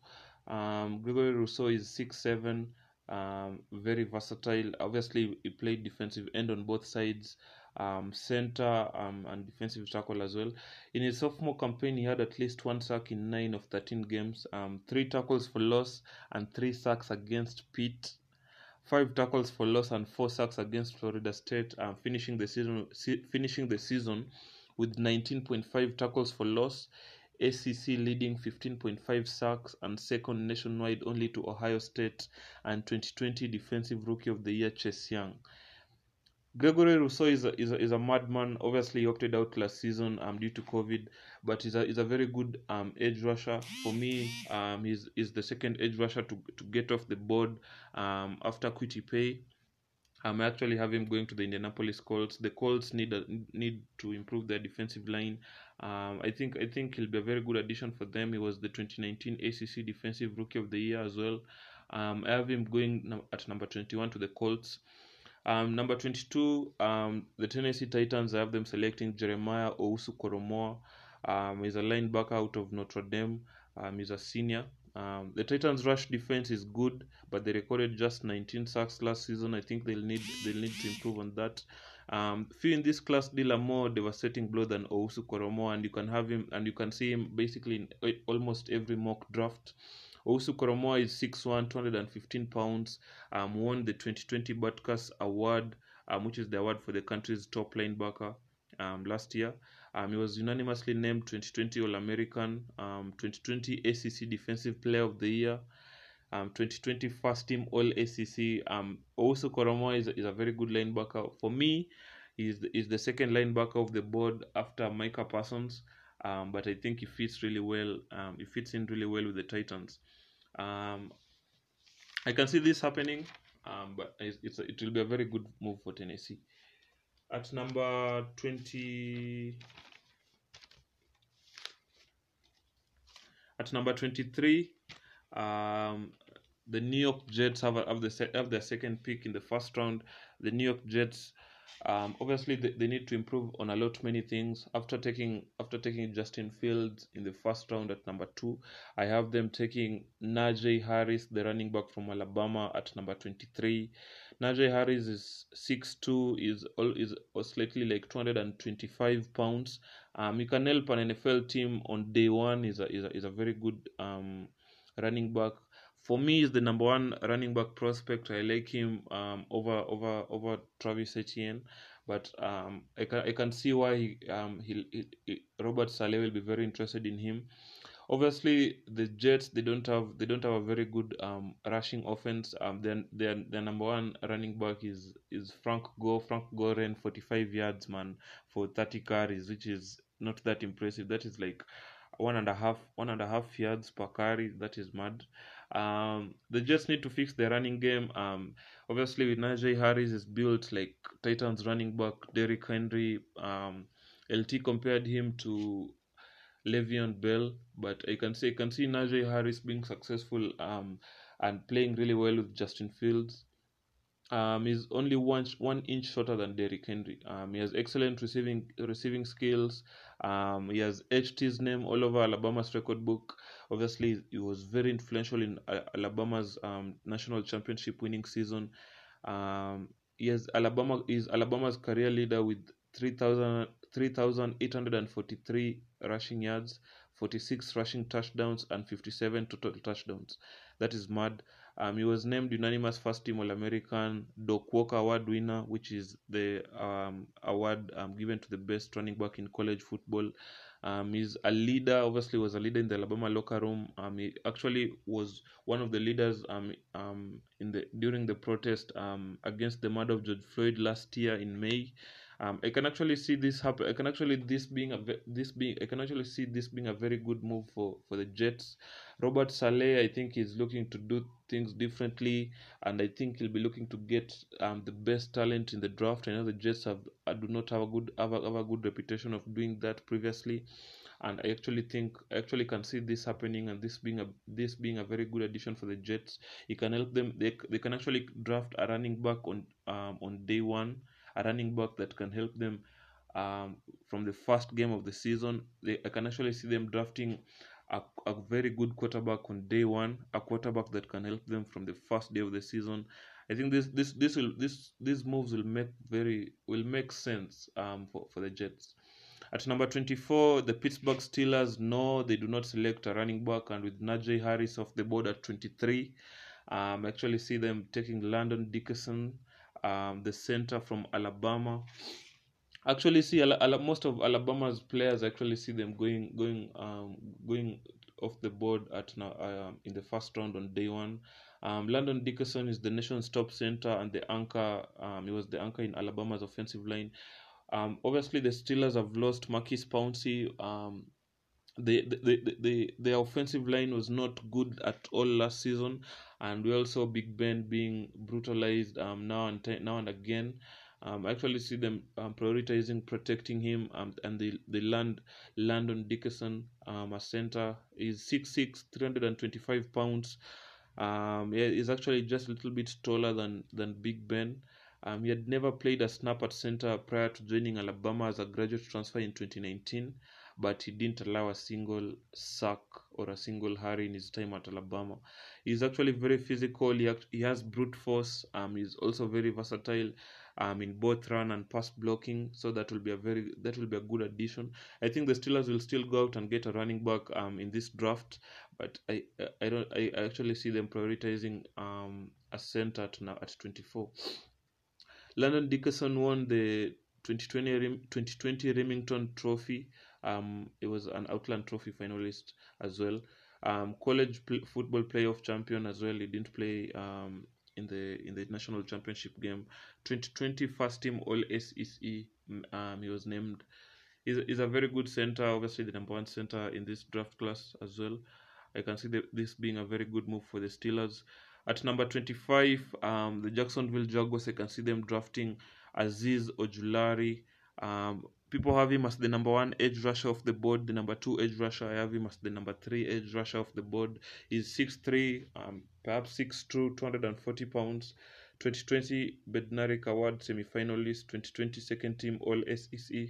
Um, Gregory Rousseau is six seven, um, very versatile. Obviously, he played defensive end on both sides, um, center um, and defensive tackle as well. In his sophomore campaign, he had at least one sack in nine of 13 games, um, three tackles for loss, and three sacks against Pitt. Five tackles for loss and four sacks against Florida State, um, finishing the season se- finishing the season with 19.5 tackles for loss, ACC leading 15.5 sacks and second nationwide only to Ohio State and 2020 Defensive Rookie of the Year Chase Young. Gregory Rousseau is a, is a, is a madman. Obviously, he opted out last season um, due to COVID, but he's a, he's a very good um, edge rusher. For me, um, he's, he's the second edge rusher to, to get off the board um, after Quitty Pay. Um, I actually have him going to the Indianapolis Colts. The Colts need a, need to improve their defensive line. Um, I think I think he'll be a very good addition for them. He was the 2019 ACC Defensive Rookie of the Year as well. Um, I have him going at number 21 to the Colts. Um, number 22, um, the Tennessee Titans, I have them selecting Jeremiah Ousu Koromoa. Um, he's a linebacker out of Notre Dame. Um, he's a senior. Um, the Titans' rush defense is good, but they recorded just 19 sacks last season. I think they'll need they'll need to improve on that. Um, few in this class deal a more devastating blow than Ousu Koromoa, and you can have him and you can see him basically in uh, almost every mock draft. Ousu Koromoa is 6'1", 215 pounds. Um, won the 2020 Butkus Award, um, which is the award for the country's top linebacker um, last year. Um, he was unanimously named 2020 All American, um, 2020 ACC Defensive Player of the Year, um, 2020 First Team All ACC. Um, also, Koramoah is, is a very good linebacker. For me, he's the, he's the second linebacker of the board after Micah Parsons, um, but I think he fits really well. Um, he fits in really well with the Titans. Um, I can see this happening, um, but it's, it's a, it will be a very good move for Tennessee. At number 20, at number 23, um, the New York Jets have, have, the, have their second pick in the first round. The New York Jets, um, obviously, they, they need to improve on a lot many things. After taking after taking Justin Fields in the first round at number two, I have them taking Najee Harris, the running back from Alabama, at number 23. Najee Harris is 6'2", is all is slightly like 225 pounds. Um, he can help an NFL team on day one. Is a is a, is a very good um running back. For me, is the number one running back prospect. I like him um over over over Travis Etienne, but um I can I can see why he um he, he, he Robert Saleh will be very interested in him obviously the Jets they don't have they don't have a very good um, rushing offense. Um, their their their number one running back is is Frank Gore. Frank Gore ran 45 yards man for 30 carries, which is not that impressive. That is like one and a half one and a half yards per carry. That is mad. Um, they just need to fix their running game. Um, obviously with Najee Harris is built like Titans running back Derrick Henry. Um, LT compared him to Le'Veon Bell, but I can say I can see Najee Harris being successful um, and playing really well with Justin Fields. Um, he's only one one inch shorter than Derrick Henry. Um, he has excellent receiving receiving skills. Um, he has etched his name all over Alabama's record book. Obviously, he was very influential in uh, Alabama's um, national championship winning season. Um, he has Alabama is Alabama's career leader with 3,000 3,843 rushing yards, 46 rushing touchdowns, and 57 total touchdowns. That is mad. Um, he was named unanimous first team All American, Doak Walker Award winner, which is the um, award um, given to the best running back in college football. Um, he's a leader, obviously, was a leader in the Alabama locker room. Um, he actually was one of the leaders um, um, in the during the protest um, against the murder of George Floyd last year in May. Um, I can actually see this happen. I can actually this being a this being I can actually see this being a very good move for for the Jets. Robert Saleh, I think, is looking to do things differently, and I think he'll be looking to get um, the best talent in the draft. I know the Jets have uh, do not have a good have a, have a good reputation of doing that previously, and I actually think I actually can see this happening and this being a this being a very good addition for the Jets. It can help them. They they can actually draft a running back on um, on day one a running back that can help them um, from the first game of the season. They, I can actually see them drafting a, a very good quarterback on day one, a quarterback that can help them from the first day of the season. I think this this this will this these moves will make very will make sense um for, for the Jets. At number 24, the Pittsburgh Steelers, no, they do not select a running back, and with Najee Harris off the board at 23, um, I actually see them taking Landon Dickerson, um, the center from Alabama. Actually, see most of Alabama's players actually see them going going um, going off the board at um, in the first round on day one. Um, Landon Dickerson is the nation's top center and the anchor. Um, he was the anchor in Alabama's offensive line. Um, obviously, the Steelers have lost Marquis Pouncey. Um, the, the, the, the, offensive line was not good at all last season, and we also Big Ben being brutalized um, now and t- now and again. Um, I actually see them um, prioritizing protecting him, um, and they, they land Landon Dickerson, um, a center. He's 6'6", 325 pounds. Um, yeah, he's actually just a little bit taller than, than Big Ben. Um, he had never played a snap at center prior to joining Alabama as a graduate transfer in 2019, but he didn't allow a single sack or a single hurry in his time at Alabama. He's actually very physical. He, act- he has brute force. Um, he's also very versatile um, in both run and pass blocking. So that will be a very that will be a good addition. I think the Steelers will still go out and get a running back um, in this draft, but I I don't I actually see them prioritizing um, a center at now at 24. London Dickerson won the 2020 Rem- 2020 Remington Trophy. Um, it was an Outland Trophy finalist as well. Um, college pl- football playoff champion as well. He didn't play um, in the in the national championship game. 2020 first team All SEC. Um, he was named. He's, he's a very good center. Obviously, the number one center in this draft class as well. I can see the, this being a very good move for the Steelers. At number 25, um, the Jacksonville Jaguars, I can see them drafting Azeez Ojulari. Um, people have him as the number one edge rusher off the board, the number two edge rusher. I have him as the number three edge rusher off the board. He's 6'3, um, perhaps 6'2, 240 pounds. 2020 Bednarik Award semi-finalist, 2020 second team All SEC.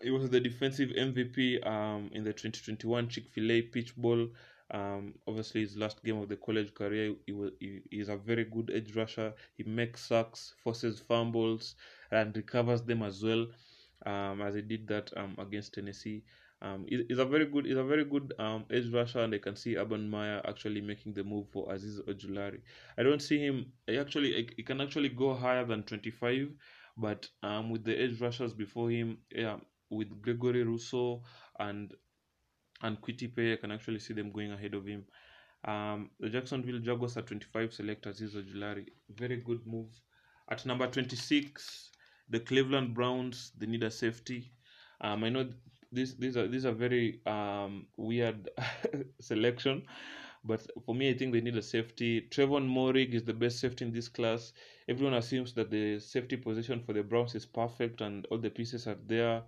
He was the defensive MVP um, in the 2021 Chick-fil-A Peach Bowl. Um, obviously, his last game of the college career, he was he, he's a very good edge rusher. He makes sacks, forces fumbles, and recovers them as well, um, as he did that um, against Tennessee. Um, he- he's a very good, he's a very good um, edge rusher, and I can see Urban Meyer actually making the move for Azeez Ojulari. I don't see him. I actually, he can actually go higher than 25, but um, with the edge rushers before him, yeah, with Gregory Rousseau and and Paye, I can actually see them going ahead of him. Um, the Jacksonville Jaguars at 25 select Azeez Ojulari. Very good move. At number 26, the Cleveland Browns, they need a safety. Um, I know this these are these are very um, weird selection, but for me, I think they need a safety. Trevon Moehrig is the best safety in this class. Everyone assumes that the safety position for the Browns is perfect and all the pieces are there.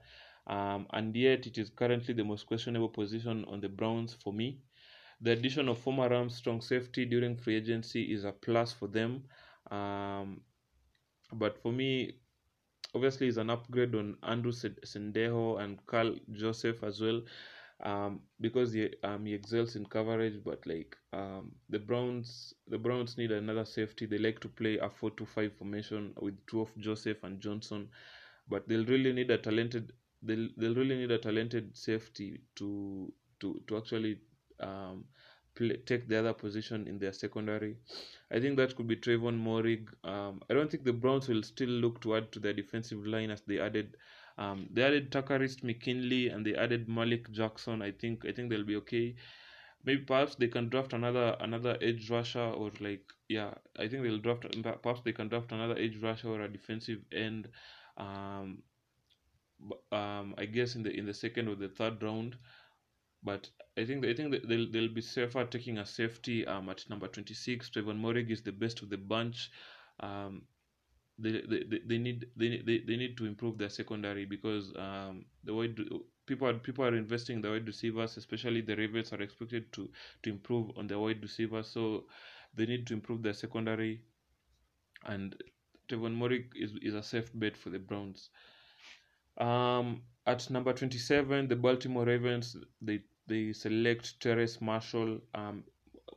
Um, and yet, it is currently the most questionable position on the Browns for me. The addition of former Rams strong safety during free agency is a plus for them. Um, but for me, obviously, is an upgrade on Andrew Sendejo and Karl Joseph as well. Um, because he um he excels in coverage, but like um the Browns the Browns need another safety. They like to play a four to five formation with two of Joseph and Johnson, but they'll really need a talented they'll they'll really need a talented safety to to to actually um play, take the other position in their secondary. I think that could be Trevon Moehrig. Um, I don't think the Browns will still look to add to their defensive line as they added um, they added Takkarist McKinley and they added Malik Jackson. I think I think they'll be okay. Maybe perhaps they can draft another another edge rusher or like yeah I think they'll draft perhaps they can draft another edge rusher or a defensive end. Um, um, I guess in the in the second or the third round. But I think I think they'll they'll be safer taking a safety um at number twenty six. Trevon Moehrig is the best of the bunch. Um, they, they, they- need they, they, they need to improve their secondary because um the wide people are people are investing in the wide receivers, especially the Ravens are expected to to improve on the wide receivers, so they need to improve their secondary. And Trevon Moehrig is, is a safe bet for the Browns. Um, at number 27, the Baltimore Ravens, they they select Terrace Marshall. Um,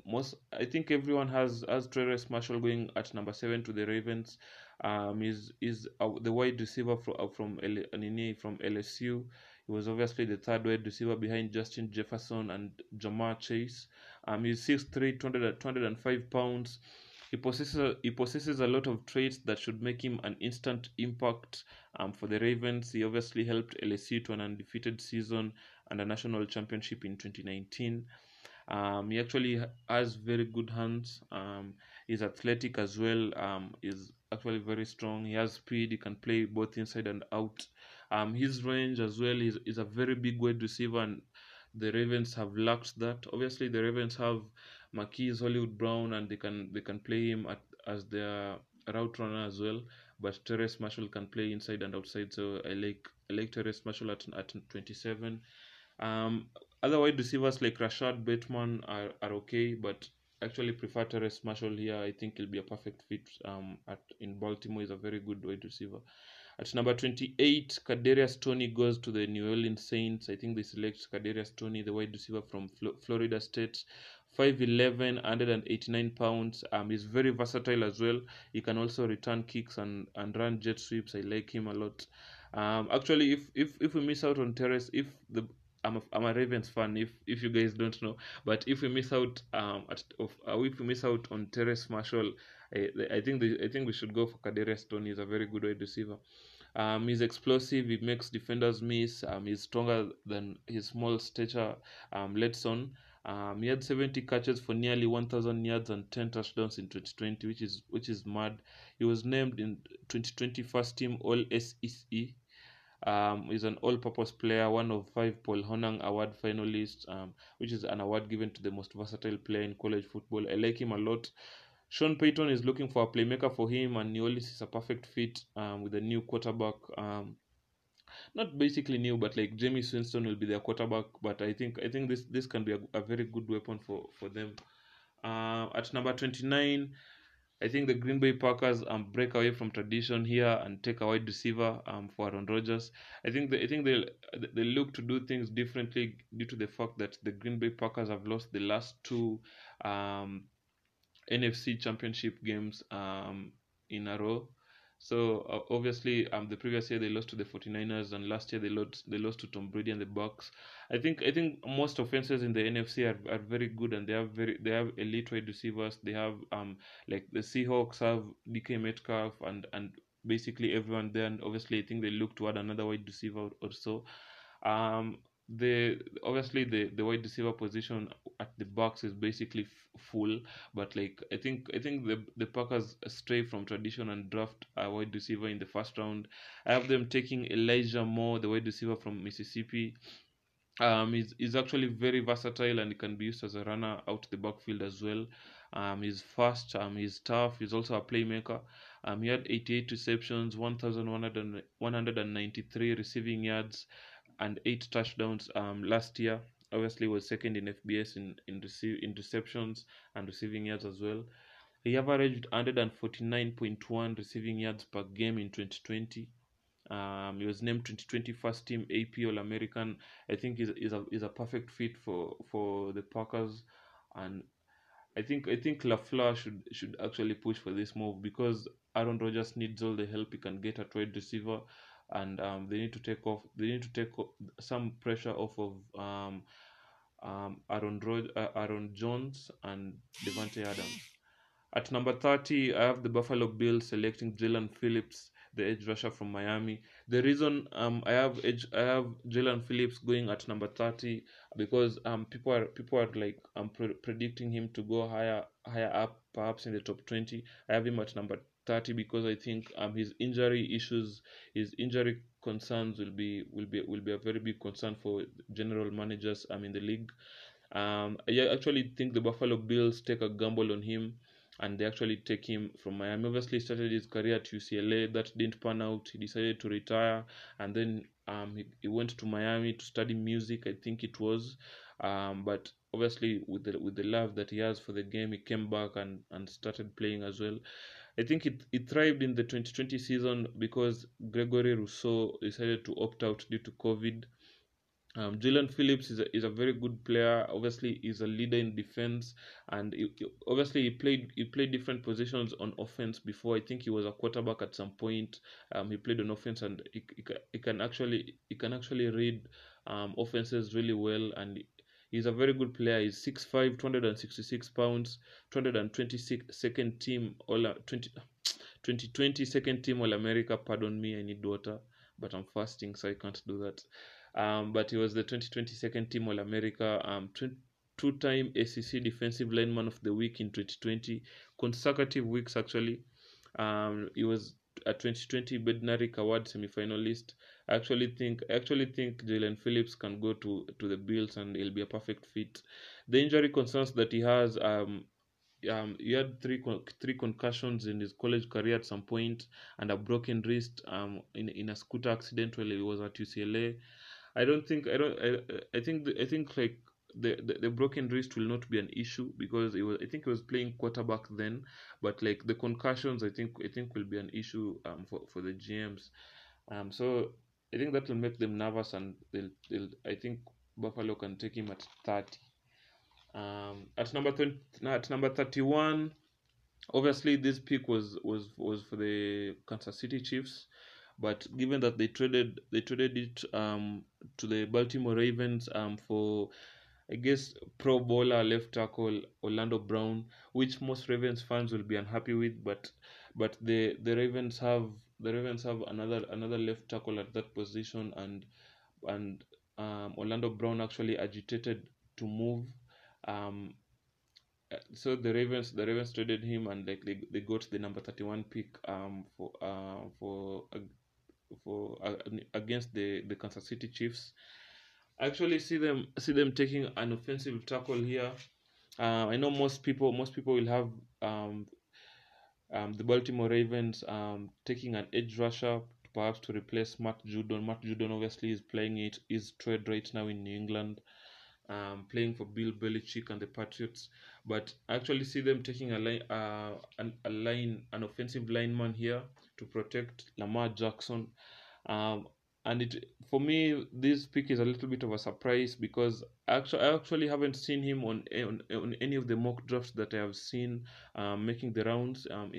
most I think everyone has has Terrace Marshall going at number seven to the Ravens. Um, is is uh, the wide receiver from uh, from L- Nini from LSU. He was obviously the third wide receiver behind Justin Jefferson and Jamar Chase. Um, he's 6'3", 200, 205 pounds. He possesses he possesses a lot of traits that should make him an instant impact um, for the Ravens. He obviously helped LSU to an undefeated season and a national championship in 2019. Um, he actually has very good hands. Um, he's athletic as well. Um, he's actually very strong. He has speed. He can play both inside and out. Um, his range as well is, is a very big wide receiver, and the Ravens have lacked that. Obviously, the Ravens have Marquise Hollywood Brown, and they can they can play him at, as their route runner as well. But Terrace Marshall can play inside and outside, so I like I like Terrace Marshall at at 27. Um, other wide receivers like Rashod Bateman are, are okay, but actually prefer Terrace Marshall here. I think he'll be a perfect fit um, at in Baltimore. He's a very good wide receiver. At number 28, Kadarius Toney goes to the New Orleans Saints. I think they select Kadarius Toney, the wide receiver from Flo- Florida State. 5'11, 189 pounds. Um, he's very versatile as well. He can also return kicks and, and run jet sweeps. I like him a lot. Um, actually, if, if if we miss out on Terrace, if the I'm a, I'm a Ravens fan. If if you guys don't know, but if we miss out um at of uh, if we miss out on Terrace Marshall, I, I think the, I think we should go for Kadarius Toney. He's a very good wide receiver. Um, he's explosive. He makes defenders miss. Um, he's stronger than his small stature. Um, Letson. Um, he had 70 catches for nearly 1,000 yards and 10 touchdowns in 2020, which is which is mad. He was named in 2020 first team All SEC. Um, he's an all-purpose player, one of five Paul Honang Award finalists, um, which is an award given to the most versatile player in college football. I like him a lot. Sean Payton is looking for a playmaker for him, and New Orleans is a perfect fit um, with a new quarterback. Um, not basically new, but like Jameis Winston will be their quarterback. But I think I think this this can be a, a very good weapon for for them. Uh, at number twenty nine, I think the Green Bay Packers um break away from tradition here and take a wide receiver um for Aaron Rodgers. I think they, I think they they look to do things differently due to the fact that the Green Bay Packers have lost the last two um NFC Championship games um in a row. So uh, obviously, um, the previous year they lost to the 49ers, and last year they lost they lost to Tom Brady and the Bucs. I think I think most offenses in the NFC are, are very good, and they have very they have elite wide receivers. They have um like the Seahawks have DK Metcalf and and basically everyone there. And obviously, I think they look toward another wide receiver or so. Um, the obviously the the wide receiver position at the box is basically f- full, but like I think I think the the Packers stray from tradition and draft a wide receiver in the first round. I have them taking Elijah Moore, the wide receiver from Mississippi. Um, he's, he's actually very versatile and he can be used as a runner out the backfield as well. Um, he's fast, um, he's tough, he's also a playmaker. Um, he had 88 receptions, 1,193 receiving yards, and eight touchdowns um, last year. Obviously, was second in FBS in in, receive, in receptions and receiving yards as well. He averaged 149.1 receiving yards per game in 2020. Um, he was named 2020 first team AP All American. I think is is a is a perfect fit for for the Packers, and I think I think LaFleur should should actually push for this move because Aaron Rodgers needs all the help he can get at wide receiver, and um, they need to take off they need to take some pressure off of um, um, Aaron Rod- uh, Aaron Jones and Devante Adams. At number 30, I have the Buffalo Bills selecting Jalen Phillips, the edge rusher from Miami. The reason um I have edge I have Jalen Phillips going at number 30 because um people are people are like um pre- predicting him to go higher higher up perhaps in the top 20. I have him at number 30 because I think um his injury issues his injury concerns will be will be will be a very big concern for general managers um in the league. Um I actually think the Buffalo Bills take a gamble on him and they actually take him from Miami. Obviously, started his career at UCLA. That didn't pan out. He decided to retire, and then um, he, he went to Miami to study music. I think it was, um, but obviously with the with the love that he has for the game, he came back and and started playing as well. I think it, it thrived in the 2020 season because Gregory Rousseau decided to opt out due to COVID. Um, Jaelan Phillips is a, is a very good player. Obviously, he's a leader in defense, and he, he- obviously he played he played different positions on offense before. I think he was a quarterback at some point. Um, he played on offense, and he, he, he can actually he can actually read um, offenses really well, and he's a very good player. He's 6'5", 266 pounds, 226 second team all 20, 2020 second team All America. Pardon me, I need water, but I'm fasting, so I can't do that. Um, but he was the 2020 second team All America, um, two time ACC Defensive Lineman of the Week in 2020, consecutive weeks actually. Um, he was a 2020 Bednarik Award semifinalist. I actually think I actually think Jaelan Phillips can go to to the Bills and he'll be a perfect fit. The injury concerns that he has, um, um, he had three three concussions in his college career at some point and a broken wrist um in in a scooter accident while he was at UCLA. I don't think I don't I, I think I think like the, the the broken wrist will not be an issue because was I think he was playing quarterback then, but like the concussions I think I think will be an issue um for, for the GMs. Um so I think that will make them nervous and they'll they'll I think Buffalo can take him at thirty. Um at number 20, at number thirty one obviously this pick was was was for the Kansas City Chiefs, but given that they traded they traded it um to the Baltimore Ravens um for I guess Pro Bowler left tackle Orlando Brown, which most Ravens fans will be unhappy with, but but the the Ravens have the Ravens have another another left tackle at that position and and um, Orlando Brown actually agitated to move. Um, so the Ravens the Ravens traded him and like they, they got the number 31 pick um for uh for uh, for uh, against the the Kansas City Chiefs actually see them see them taking an offensive tackle here uh, I know most people most people will have um um the Baltimore Ravens um taking an edge rusher perhaps to replace Matt Judon Matt Judon obviously is playing it is trade right now in New England um, playing for Bill Belichick and the Patriots. But I actually see them taking a line, uh, an, a line, an offensive lineman here to protect Lamar Jackson. Um, and it for me, this pick is a little bit of a surprise because actually I actually haven't seen him on on, on any of the mock drafts that I have seen um, making the rounds. Um,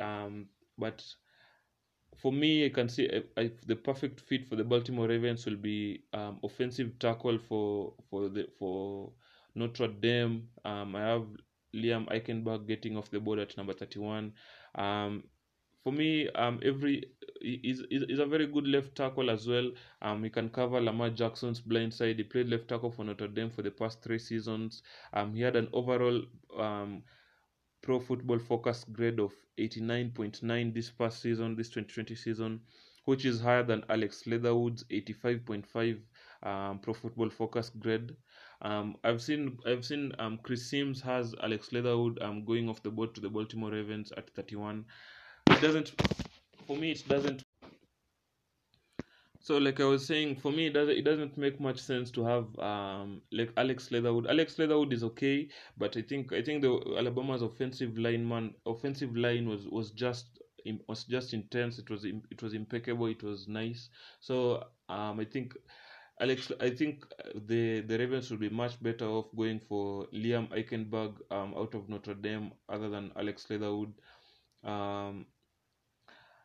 um, but for me, I can see I, I, the perfect fit for the Baltimore Ravens will be um, offensive tackle for for the for Notre Dame. Um, I have Liam Eichenberg getting off the board at number thirty-one. Um, for me, um, every is is a very good left tackle as well. Um, he can cover Lamar Jackson's blind side. He played left tackle for Notre Dame for the past three seasons. Um, he had an overall um Pro Football Focus grade of 89.9 this past season, this 2020 season, which is higher than Alex Leatherwood's 85.5 um, Pro Football Focus grade. Um, I've seen I've seen um, Chris Sims has Alex Leatherwood um, going off the board to the Baltimore Ravens at 31. It doesn't for me it doesn't so like I was saying, for me it doesn't it doesn't make much sense to have um like Alex Leatherwood. Alex Leatherwood is okay, but I think I think the Alabama's offensive lineman offensive line was was just im- was just intense. It was it was impeccable. It was nice. So um I think Alex I think the the Ravens would be much better off going for Liam Eichenberg um out of Notre Dame other than Alex Leatherwood. Um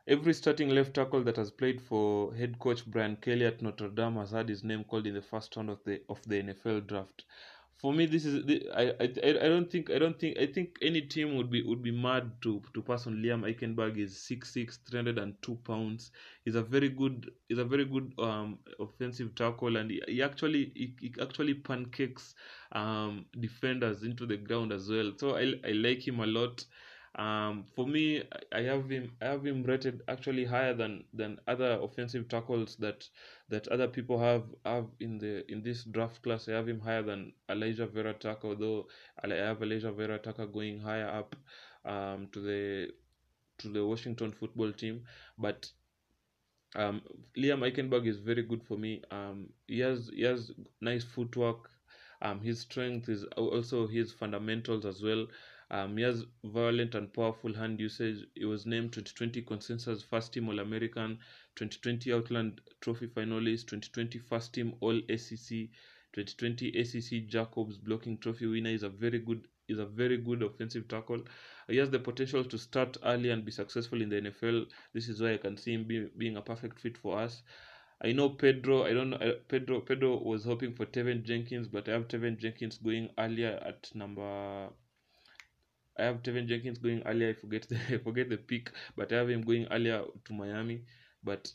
Every starting left tackle that has played for head coach Brian Kelly at Notre Dame has had his name called in the first round of the of the NFL draft. For me, this is I, I I don't think I don't think I think any team would be would be mad to to pass on Liam Eichenberg. is 6'6", 302 pounds. He's a very good he's a very good um offensive tackle, and he, he actually he, he actually pancakes um defenders into the ground as well. So I I like him a lot. Um, for me, I have him. I have him rated actually higher than than other offensive tackles that that other people have have in the in this draft class. I have him higher than Alijah Vera-Tucker, although I have Alijah Vera-Tucker going higher up um, to the to the Washington football team. But um, Liam Eichenberg is very good for me. Um, he has he has nice footwork. Um, his strength is also his fundamentals as well. Um, he has violent and powerful hand usage. He was named 2020 consensus first team All American, 2020 Outland Trophy finalist, 2020 first team All SEC, 2020 ACC Jacobs blocking trophy winner. Is a very good is a very good offensive tackle. He has the potential to start early and be successful in the NFL. This is why I can see him be, being a perfect fit for us. I know Pedro. I don't know. uh, Pedro. Pedro was hoping for Teven Jenkins, but I have Teven Jenkins going earlier at number. I have Tevin Jenkins going earlier. I forget the I forget the pick, but I have him going earlier to Miami. But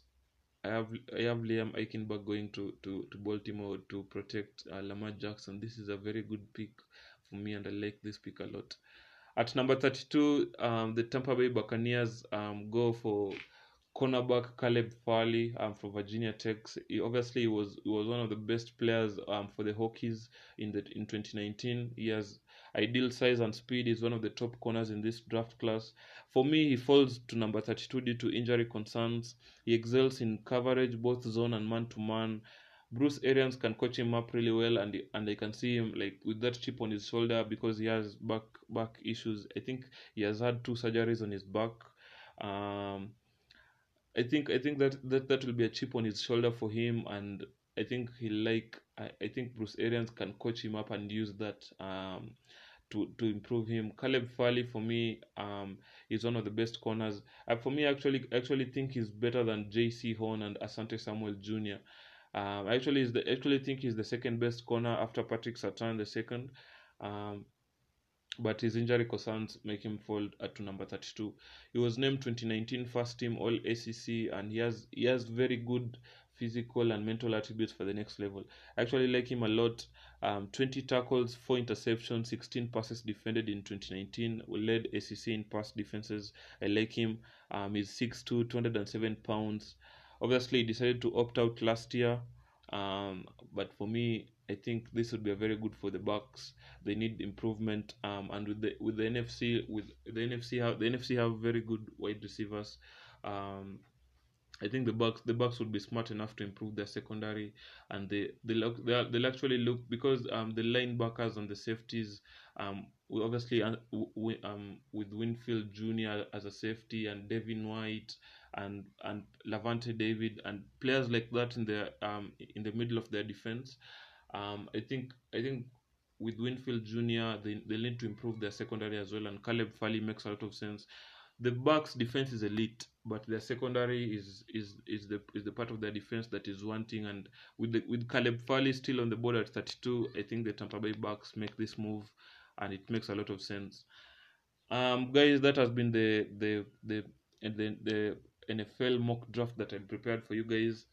I have I have Liam Eichenberg going to to to Baltimore to protect uh, Lamar Jackson. This is a very good pick for me, and I like this pick a lot. At number 32, um, the Tampa Bay Buccaneers um, go for cornerback Caleb Farley um, from Virginia Tech. He, obviously, he was he was one of the best players um, for the Hokies in the in 2019. He has ideal size and speed. is one of the top corners in this draft class. For me, he falls to number 32 due to injury concerns. He excels in coverage, both zone and man to man. Bruce Arians can coach him up really well, and and I can see him like with that chip on his shoulder because he has back back issues. I think he has had two surgeries on his back. Um, I think I think that, that that will be a chip on his shoulder for him, and I think he like I, I think Bruce Arians can coach him up and use that um, to to improve him. Caleb Farley for me um, is one of the best corners. Uh, for me, actually actually think he's better than Jaycee Horn and Asante Samuel Jr. Um, actually, is the actually think he's the second best corner after Patrick Surtain the second. Um, but his injury concerns make him fall at to number 32. He was named 2019 first team All ACC, and he has he has very good physical and mental attributes for the next level. I actually like him a lot. Um, 20 tackles, 4 interceptions, 16 passes defended in 2019. We led ACC in pass defenses. I like him. Um, he's 6'2", 207 pounds. Obviously, he decided to opt out last year. Um, but for me, I think this would be a very good for the Bucs. They need improvement. Um, and with the with the NFC with the NFC have the NFC have very good wide receivers. Um, I think the Bucs the Bucs would be smart enough to improve their secondary, and they they look they they'll actually look because um the linebackers and the safeties um we obviously uh, we, um with Winfield Jr. as a safety and Devin White and and Lavonte David and players like that in the um in the middle of their defense. Um, I think I think with Winfield Jr. they they need to improve their secondary as well, and Caleb Farley makes a lot of sense. The Bucs defense is elite, but their secondary is is is the is the part of their defense that is wanting. And with the, with Caleb Farley still on the board at 32, I think the Tampa Bay Bucs make this move, and it makes a lot of sense. Um, guys, that has been the the the the the NFL mock draft that I prepared for you guys.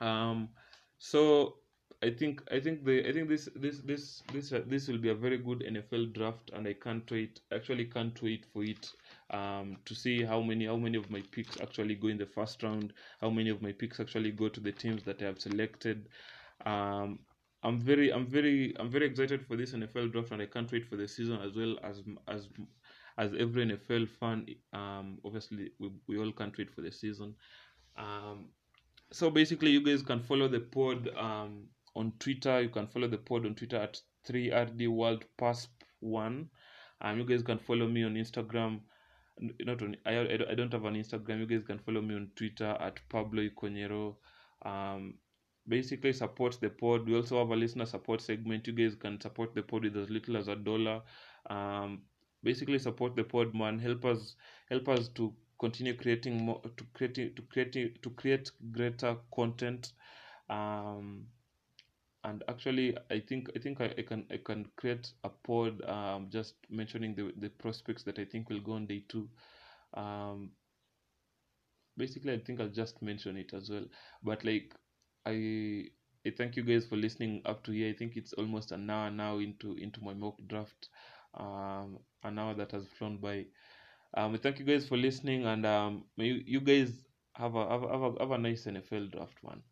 Um, so I think I think the I think this this this this uh, this will be a very good NFL draft, and I can't wait. Actually, can't wait for it. Um, to see how many how many of my picks actually go in the first round, how many of my picks actually go to the teams that I have selected. Um, I'm very I'm very I'm very excited for this NFL draft, and I can't wait for the season as well as as as every NFL fan. Um, obviously we we all can't wait for the season. Um, so basically, you guys can follow the pod um on Twitter. You can follow the pod on Twitter at 3RD World Pasp One. Um, you guys can follow me on Instagram. Not on I, I don't- have an Instagram. You guys can follow me on Twitter at Pablo Iconyero. Um, basically support the pod. We also have a listener support segment. You guys can support the pod with as little as a dollar. Um, basically support the pod, man. Help us help us to continue creating more to create to creating to create greater content. Um, and actually i think i think I, I can i can create a pod um just mentioning the the prospects that i think will go on day two. Um basically i think i'll just mention it as well. But like i i thank you guys for listening up to here. I think it's almost an hour now into into my mock draft um an hour that has flown by. Um thank you guys for listening and um you, you guys have a have a, have a have a nice nfl draft man